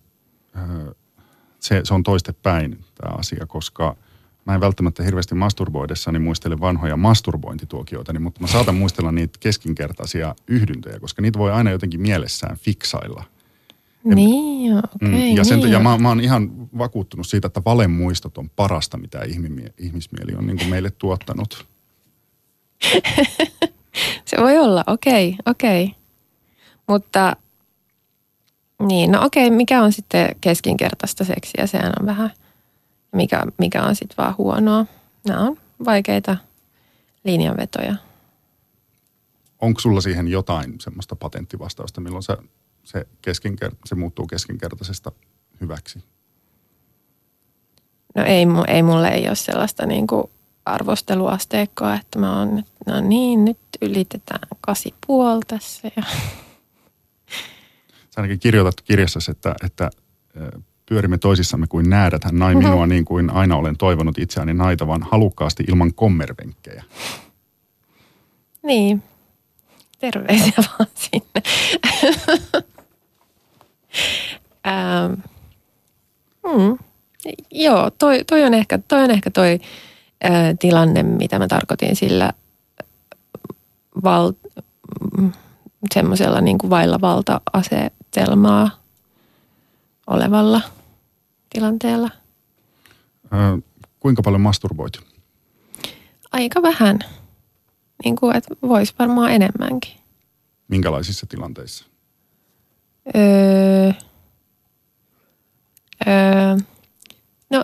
se, se on toistepäin tämä asia, koska mä en välttämättä hirveästi masturboidessani muistele vanhoja masturbointituokioita, mutta mä saatan muistella niitä keskinkertaisia yhdyntöjä, koska niitä voi aina jotenkin mielessään fiksailla. Niin, okei. Okay, mm, ja, sen, niin. ja mä, mä oon ihan vakuuttunut siitä, että valemuistot on parasta, mitä ihmismieli on niin kuin meille tuottanut. se voi olla, okei, okay, okei. Okay. Mutta niin, no okei, okay, mikä on sitten keskinkertaista seksiä? Sehän on vähän, mikä, mikä on sitten vaan huonoa. Nämä on vaikeita linjanvetoja. Onko sulla siihen jotain semmoista patenttivastausta, milloin se, se, keskinker- se muuttuu keskinkertaisesta hyväksi? No ei, ei mulle ei ole sellaista niin kuin arvosteluasteikkoa, että mä oon, no niin, nyt ylitetään kasi puoli tässä ja ainakin kirjoitattu kirjassa, että, että pyörimme toisissamme kuin näädät. Hän nai minua niin kuin aina olen toivonut itseäni naitavan halukkaasti ilman kommervenkkejä. Niin. Terveisiä vaan sinne. Ähm. hmm. Joo, toi, toi, on ehkä, toi on ehkä toi äh, tilanne, mitä mä tarkoitin sillä val, semmoisella niin kuin vailla valta-asetelmaa olevalla tilanteella. Ää, kuinka paljon masturboit? Aika vähän. Niin kuin, että voisi varmaan enemmänkin. Minkälaisissa tilanteissa? Öö, öö, no,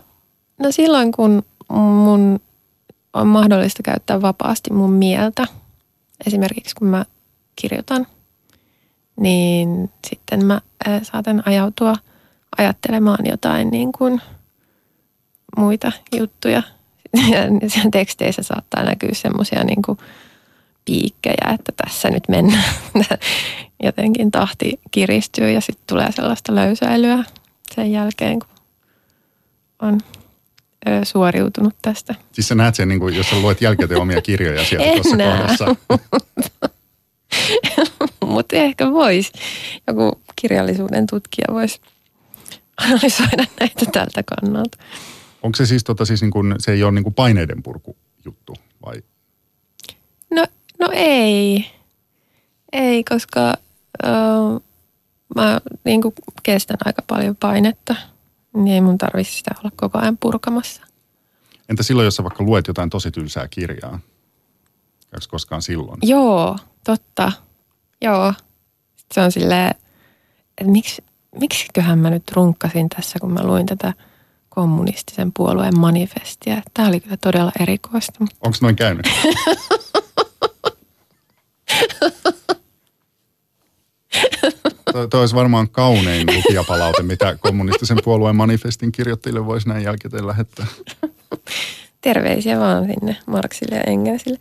no silloin, kun mun on mahdollista käyttää vapaasti mun mieltä. Esimerkiksi kun mä kirjoitan, niin sitten mä saatan ajautua ajattelemaan jotain niin kuin muita juttuja. Ja teksteissä saattaa näkyä semmoisia niin kuin piikkejä, että tässä nyt mennään. Jotenkin tahti kiristyy ja sitten tulee sellaista löysäilyä sen jälkeen, kun on suoriutunut tästä. Siis sä näet sen, niin kuin, jos sä luet jälkikäteen omia kirjoja sieltä tuossa kohdassa. Mutta ehkä voisi. Joku kirjallisuuden tutkija voisi analysoida näitä tältä kannalta. Onko se siis, tota, siis niin kuin, se ei ole niin kuin paineiden purku juttu vai? No, no ei. Ei, koska uh, mä niin kuin kestän aika paljon painetta. Niin ei mun tarvitsisi sitä olla koko ajan purkamassa. Entä silloin, jos sä vaikka luet jotain tosi tylsää kirjaa? Käykö koskaan silloin? Joo, totta. Joo. Sitten se on silleen, että miksi, miksiköhän mä nyt runkkasin tässä, kun mä luin tätä kommunistisen puolueen manifestia. Tämä oli kyllä todella erikoista. Onko noin käynyt? Tuo olisi varmaan kaunein lukijapalaute, mitä kommunistisen puolueen manifestin kirjoittajille voisi näin jälkikäteen lähettää. Terveisiä vaan sinne Marksille ja Engelsille.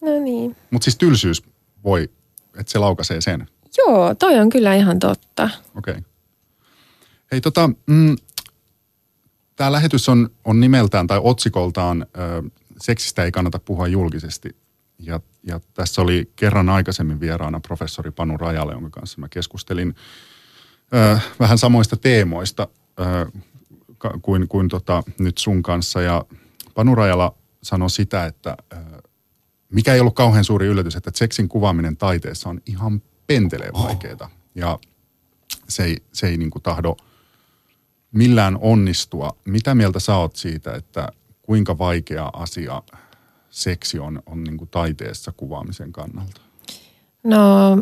No niin. Mutta siis tylsyys voi, että se laukaisee sen. Joo, toi on kyllä ihan totta. Okei. Okay. Hei tota, mm, tämä lähetys on, on nimeltään tai otsikoltaan ö, Seksistä ei kannata puhua julkisesti. Ja, ja tässä oli kerran aikaisemmin vieraana professori Panu Rajale, jonka kanssa mä keskustelin ö, vähän samoista teemoista ö, kuin, kuin tota, nyt sun kanssa. Ja Panu Rajala sanoi sitä, että ö, mikä ei ollut kauhean suuri yllätys, että seksin kuvaaminen taiteessa on ihan pentelee vaikeaa. Ja se ei, se ei niin kuin tahdo millään onnistua. Mitä mieltä sä oot siitä, että kuinka vaikea asia seksi on, on niin kuin taiteessa kuvaamisen kannalta? No,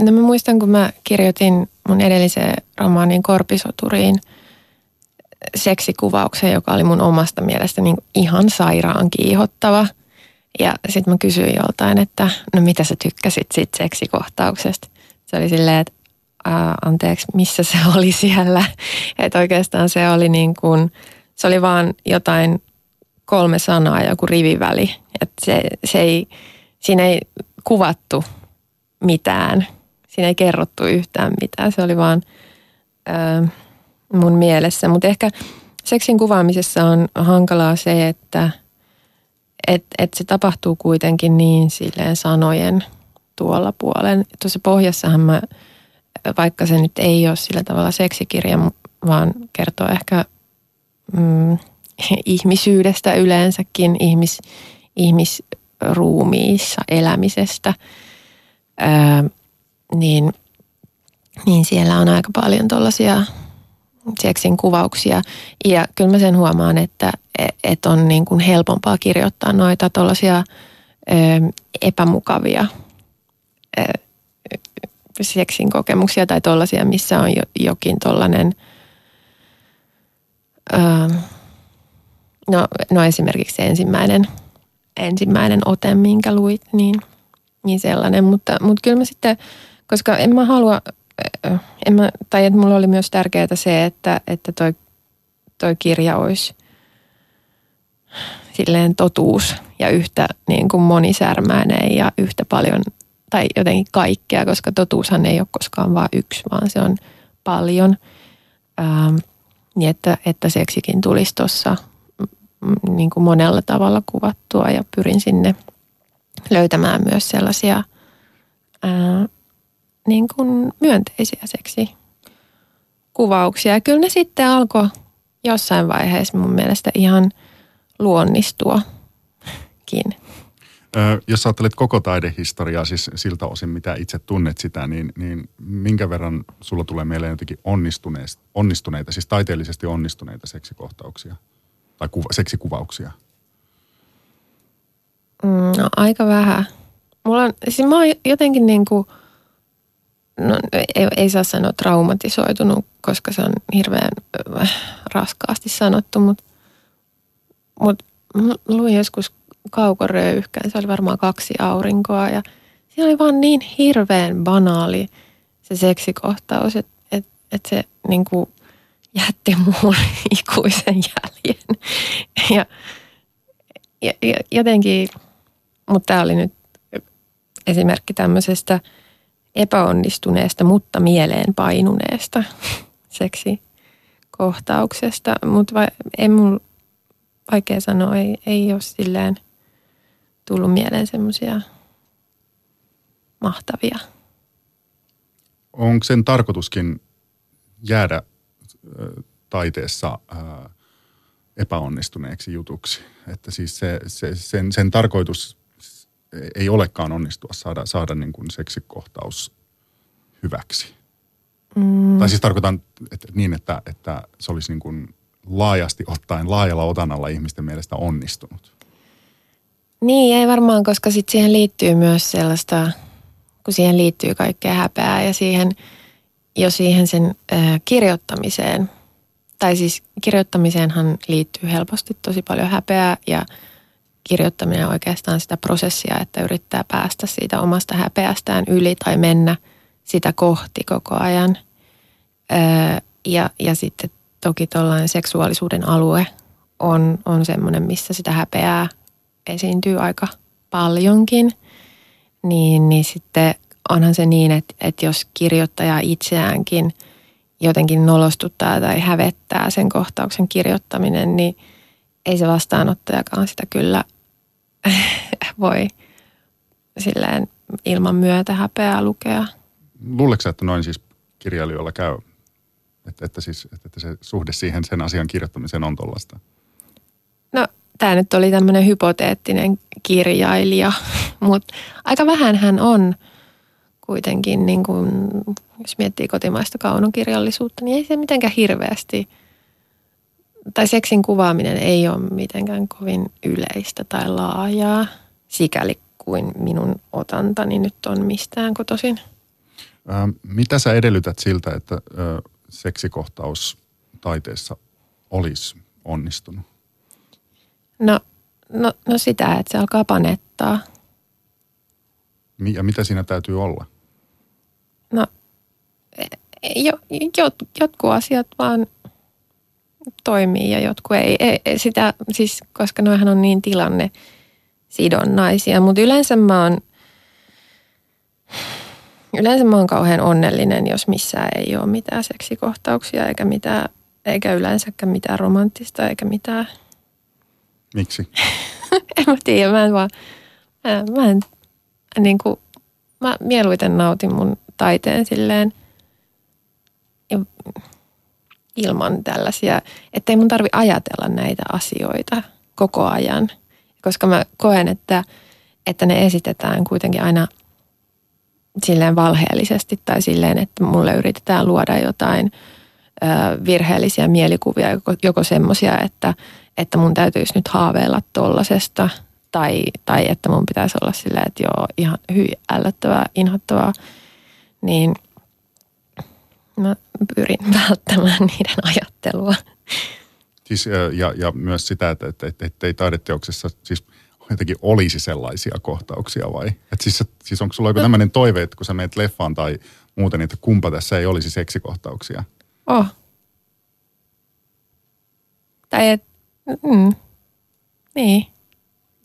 no mä muistan, kun mä kirjoitin mun edelliseen romaanin Korpisoturiin seksikuvauksen, joka oli mun omasta mielestä niin ihan sairaan kiihottava – ja sitten mä kysyin joltain, että no mitä sä tykkäsit siitä seksikohtauksesta. Se oli silleen, että anteeksi, missä se oli siellä. Että oikeastaan se oli niin kuin, se oli vaan jotain kolme sanaa, joku riviväli. Että se, se ei, siinä ei kuvattu mitään. Siinä ei kerrottu yhtään mitään. Se oli vaan ää, mun mielessä. Mutta ehkä seksin kuvaamisessa on hankalaa se, että – että et se tapahtuu kuitenkin niin silleen sanojen tuolla puolen. Tuossa pohjassahan mä, vaikka se nyt ei ole sillä tavalla seksikirja, vaan kertoo ehkä mm, ihmisyydestä yleensäkin, ihmis, ihmisruumiissa elämisestä, ää, niin, niin siellä on aika paljon tuollaisia seksin kuvauksia. Ja kyllä mä sen huomaan, että, että on niin kuin helpompaa kirjoittaa noita tuollaisia epämukavia seksin kokemuksia tai tuollaisia, missä on jokin tuollainen, no, no esimerkiksi se ensimmäinen, ensimmäinen ote, minkä luit, niin, niin sellainen. Mutta, mutta kyllä mä sitten, koska en mä halua en mä, tai että mulla oli myös tärkeää se, että, että toi, toi kirja olisi silleen totuus ja yhtä niin kuin monisärmäinen ja yhtä paljon tai jotenkin kaikkea, koska totuushan ei ole koskaan vain yksi, vaan se on paljon. Ähm, niin että, että seksikin tulisi tuossa niin kuin monella tavalla kuvattua ja pyrin sinne löytämään myös sellaisia ää, niin kuin myönteisiä seksi kuvauksia. Ja kyllä ne sitten alkoi jossain vaiheessa mun mielestä ihan luonnistuakin. Jos ajattelet koko taidehistoriaa, siis siltä osin mitä itse tunnet sitä, niin, niin minkä verran sulla tulee mieleen jotenkin onnistuneita, siis taiteellisesti onnistuneita seksikohtauksia tai kuva, seksikuvauksia? Mm, no, aika vähän. Mulla on, siis mä oon jotenkin niin kuin – no, ei, ei saa sanoa traumatisoitunut, koska se on hirveän äh, raskaasti sanottu, mutta mut, luin joskus kaukoröyhkän, se oli varmaan kaksi aurinkoa ja siinä oli vaan niin hirveän banaali se seksikohtaus, että et, et se niin kuin jätti muun ikuisen jäljen. Ja, ja, ja jotenkin, mutta tämä oli nyt esimerkki tämmöisestä – epäonnistuneesta, mutta mieleen painuneesta seksikohtauksesta. Mutta va- ei mun vaikea sanoa, ei, ei ole silleen tullut mieleen semmoisia mahtavia. Onko sen tarkoituskin jäädä taiteessa epäonnistuneeksi jutuksi? Että siis se, se, sen, sen tarkoitus ei olekaan onnistua saada, saada niin kuin seksikohtaus hyväksi. Mm. Tai siis tarkoitan että niin, että, että se olisi niin kuin laajasti ottaen, laajalla otanalla ihmisten mielestä onnistunut. Niin, ei varmaan, koska sitten siihen liittyy myös sellaista, kun siihen liittyy kaikkea häpeää ja siihen, jo siihen sen äh, kirjoittamiseen. Tai siis kirjoittamiseenhan liittyy helposti tosi paljon häpeää ja – kirjoittaminen on oikeastaan sitä prosessia, että yrittää päästä siitä omasta häpeästään yli tai mennä sitä kohti koko ajan. ja, ja sitten toki tuollainen seksuaalisuuden alue on, on semmoinen, missä sitä häpeää esiintyy aika paljonkin. Niin, niin sitten onhan se niin, että, että jos kirjoittaja itseäänkin jotenkin nolostuttaa tai hävettää sen kohtauksen kirjoittaminen, niin ei se vastaanottajakaan sitä kyllä voi silleen ilman myötä häpeää lukea. Luuletko että noin siis kirjailijoilla käy? Että, että, siis, että se suhde siihen sen asian kirjoittamiseen on tuollaista? No tämä nyt oli tämmöinen hypoteettinen kirjailija, mutta aika vähän hän on kuitenkin, niin kuin, jos miettii kotimaista kaunokirjallisuutta, niin ei se mitenkään hirveästi – tai seksin kuvaaminen ei ole mitenkään kovin yleistä tai laajaa, sikäli kuin minun otantani nyt on mistään kotoisin. Ää, mitä sä edellytät siltä, että ää, seksikohtaus taiteessa olisi onnistunut? No, no, no sitä, että se alkaa panettaa. Ja mitä siinä täytyy olla? No, e, jo, jot, jotkut asiat vaan – toimii ja jotkut ei. ei sitä, siis, koska noihän on niin tilanne sidonnaisia. Mutta yleensä mä oon, yleensä mä oon kauhean onnellinen, jos missään ei ole mitään seksikohtauksia eikä, mitään, eikä yleensäkään mitään romanttista eikä mitään. Miksi? en mä tiedä, mä en vaan, mä, mä en niin kuin, mä mieluiten nautin mun taiteen silleen ilman tällaisia, ettei mun tarvi ajatella näitä asioita koko ajan. Koska mä koen, että, että ne esitetään kuitenkin aina silleen valheellisesti tai silleen, että mulle yritetään luoda jotain ö, virheellisiä mielikuvia, joko, joko semmoisia, että, että mun täytyisi nyt haaveilla tollasesta tai, tai että mun pitäisi olla silleen, että joo, ihan hyvin ällöttävää, inhottavaa, niin mä pyrin välttämään niiden ajattelua. Siis, ja, ja myös sitä, että, että, että, että ei taideteoksessa siis jotenkin olisi sellaisia kohtauksia vai? Et siis, siis onko sulla joku no. tämmöinen toive, että kun sä menet leffaan tai muuten, että kumpa tässä ei olisi seksikohtauksia? Oh. Tai et, mm, niin.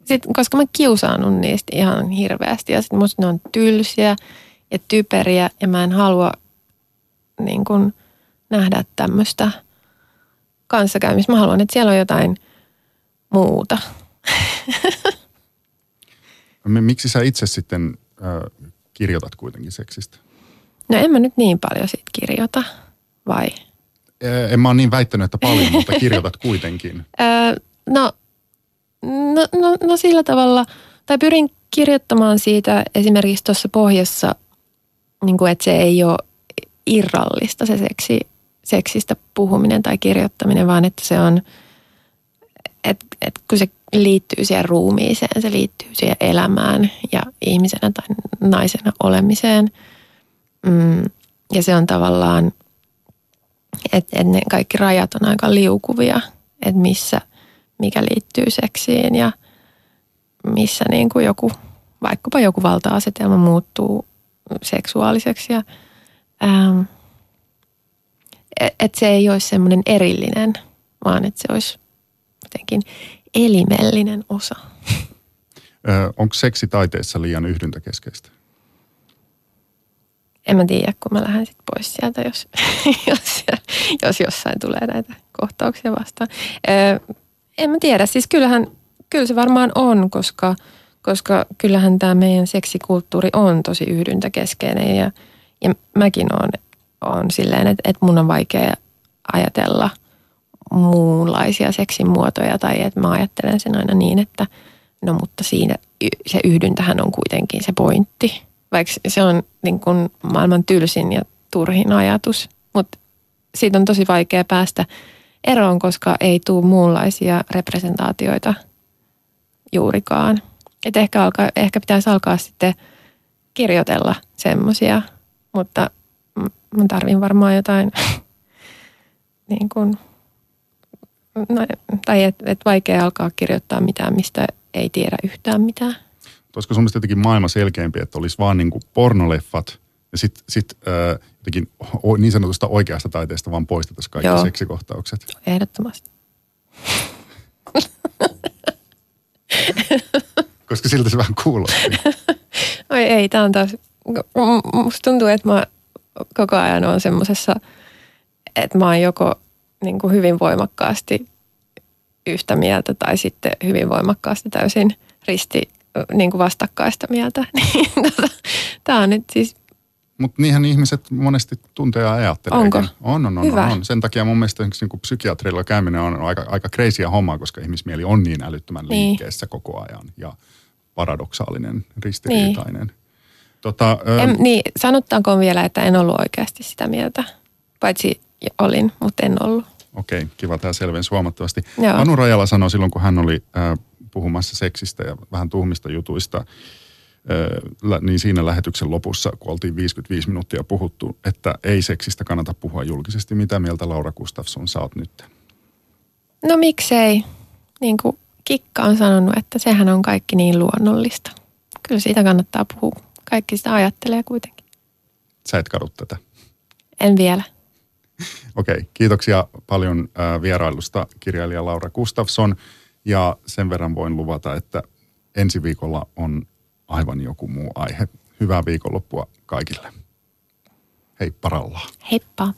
Sitten, koska mä kiusaannut niistä ihan hirveästi ja sitten musta ne on tylsiä ja typeriä ja mä en halua niin kun, nähdä tämmöistä kanssakäymistä. Mä haluan, että siellä on jotain muuta. Miksi sä itse sitten äh, kirjoitat kuitenkin seksistä? No en mä nyt niin paljon siitä kirjoita, vai? En mä ole niin väittänyt, että paljon, mutta kirjoitat kuitenkin. no, no, no, no sillä tavalla, tai pyrin kirjoittamaan siitä esimerkiksi tuossa pohjassa, niin kuin, että se ei ole irrallista se seksi, seksistä puhuminen tai kirjoittaminen, vaan että se on, että, että kun se liittyy siihen ruumiiseen, se liittyy siihen elämään ja ihmisenä tai naisena olemiseen. Mm, ja se on tavallaan, että, että ne kaikki rajat on aika liukuvia, että missä, mikä liittyy seksiin ja missä niin kuin joku, vaikkapa joku valta-asetelma muuttuu seksuaaliseksi. Ja, ähm, että se ei olisi semmoinen erillinen, vaan että se olisi jotenkin elimellinen osa. Onko seksi taiteessa liian yhdyntäkeskeistä? En mä tiedä, kun mä lähden sit pois sieltä, jos, jos, jos jossain tulee näitä kohtauksia vastaan. En mä tiedä, siis kyllähän, kyllä se varmaan on, koska, koska kyllähän tämä meidän seksikulttuuri on tosi yhdyntäkeskeinen ja, ja mäkin on, on silleen, että, että mun on vaikea ajatella – muunlaisia seksin muotoja tai että mä ajattelen sen aina niin, että no mutta siinä se yhdyntähän on kuitenkin se pointti. Vaikka se on niin kuin maailman tylsin ja turhin ajatus, mutta siitä on tosi vaikea päästä eroon, koska ei tule muunlaisia representaatioita juurikaan. Et ehkä, alkaa, ehkä pitäisi alkaa sitten kirjoitella semmoisia, mutta mä tarvin varmaan jotain niin kuin no, tai että et vaikea alkaa kirjoittaa mitään, mistä ei tiedä yhtään mitään. Olisiko sun jotenkin maailma selkeämpi, että olisi vaan niin kuin pornoleffat ja sitten sit, äh, jotenkin niin sanotusta oikeasta taiteesta vaan poistettaisiin kaikki Joo. seksikohtaukset? Ehdottomasti. Koska siltä se vähän kuulostaa. Oi ei, tämä on taas, musta tuntuu, että mä koko ajan on semmoisessa, että mä oon joko niin kuin hyvin voimakkaasti yhtä mieltä tai sitten hyvin voimakkaasti täysin risti niin kuin vastakkaista mieltä. Niin, tota, Tämä on nyt siis... Mutta niinhän ihmiset monesti tuntee ja ajattelee. Onko? On, on, on, Hyvä. on. Sen takia mun mielestä niin kuin psykiatrilla käyminen on aika, aika kreisiä hommaa, koska ihmismieli on niin älyttömän niin. liikkeessä koko ajan ja paradoksaalinen, ristiriitainen. Niin. Tota, en, niin, sanottaanko vielä, että en ollut oikeasti sitä mieltä, paitsi olin, mutta en ollut. Okei, kiva tämä selvensi huomattavasti. Joo. Anu Rajala sanoi silloin, kun hän oli äh, puhumassa seksistä ja vähän tuhmista jutuista, äh, niin siinä lähetyksen lopussa, kun oltiin 55 minuuttia puhuttu, että ei seksistä kannata puhua julkisesti. Mitä mieltä Laura Gustafsson sä oot nyt? No miksei. Niin kuin Kikka on sanonut, että sehän on kaikki niin luonnollista. Kyllä siitä kannattaa puhua. Kaikki sitä ajattelee kuitenkin. Sä et kadu tätä? En vielä. Okei, okay, kiitoksia paljon vierailusta kirjailija Laura Gustafsson. Ja sen verran voin luvata, että ensi viikolla on aivan joku muu aihe. Hyvää viikonloppua kaikille. Hei paralla. Heippa.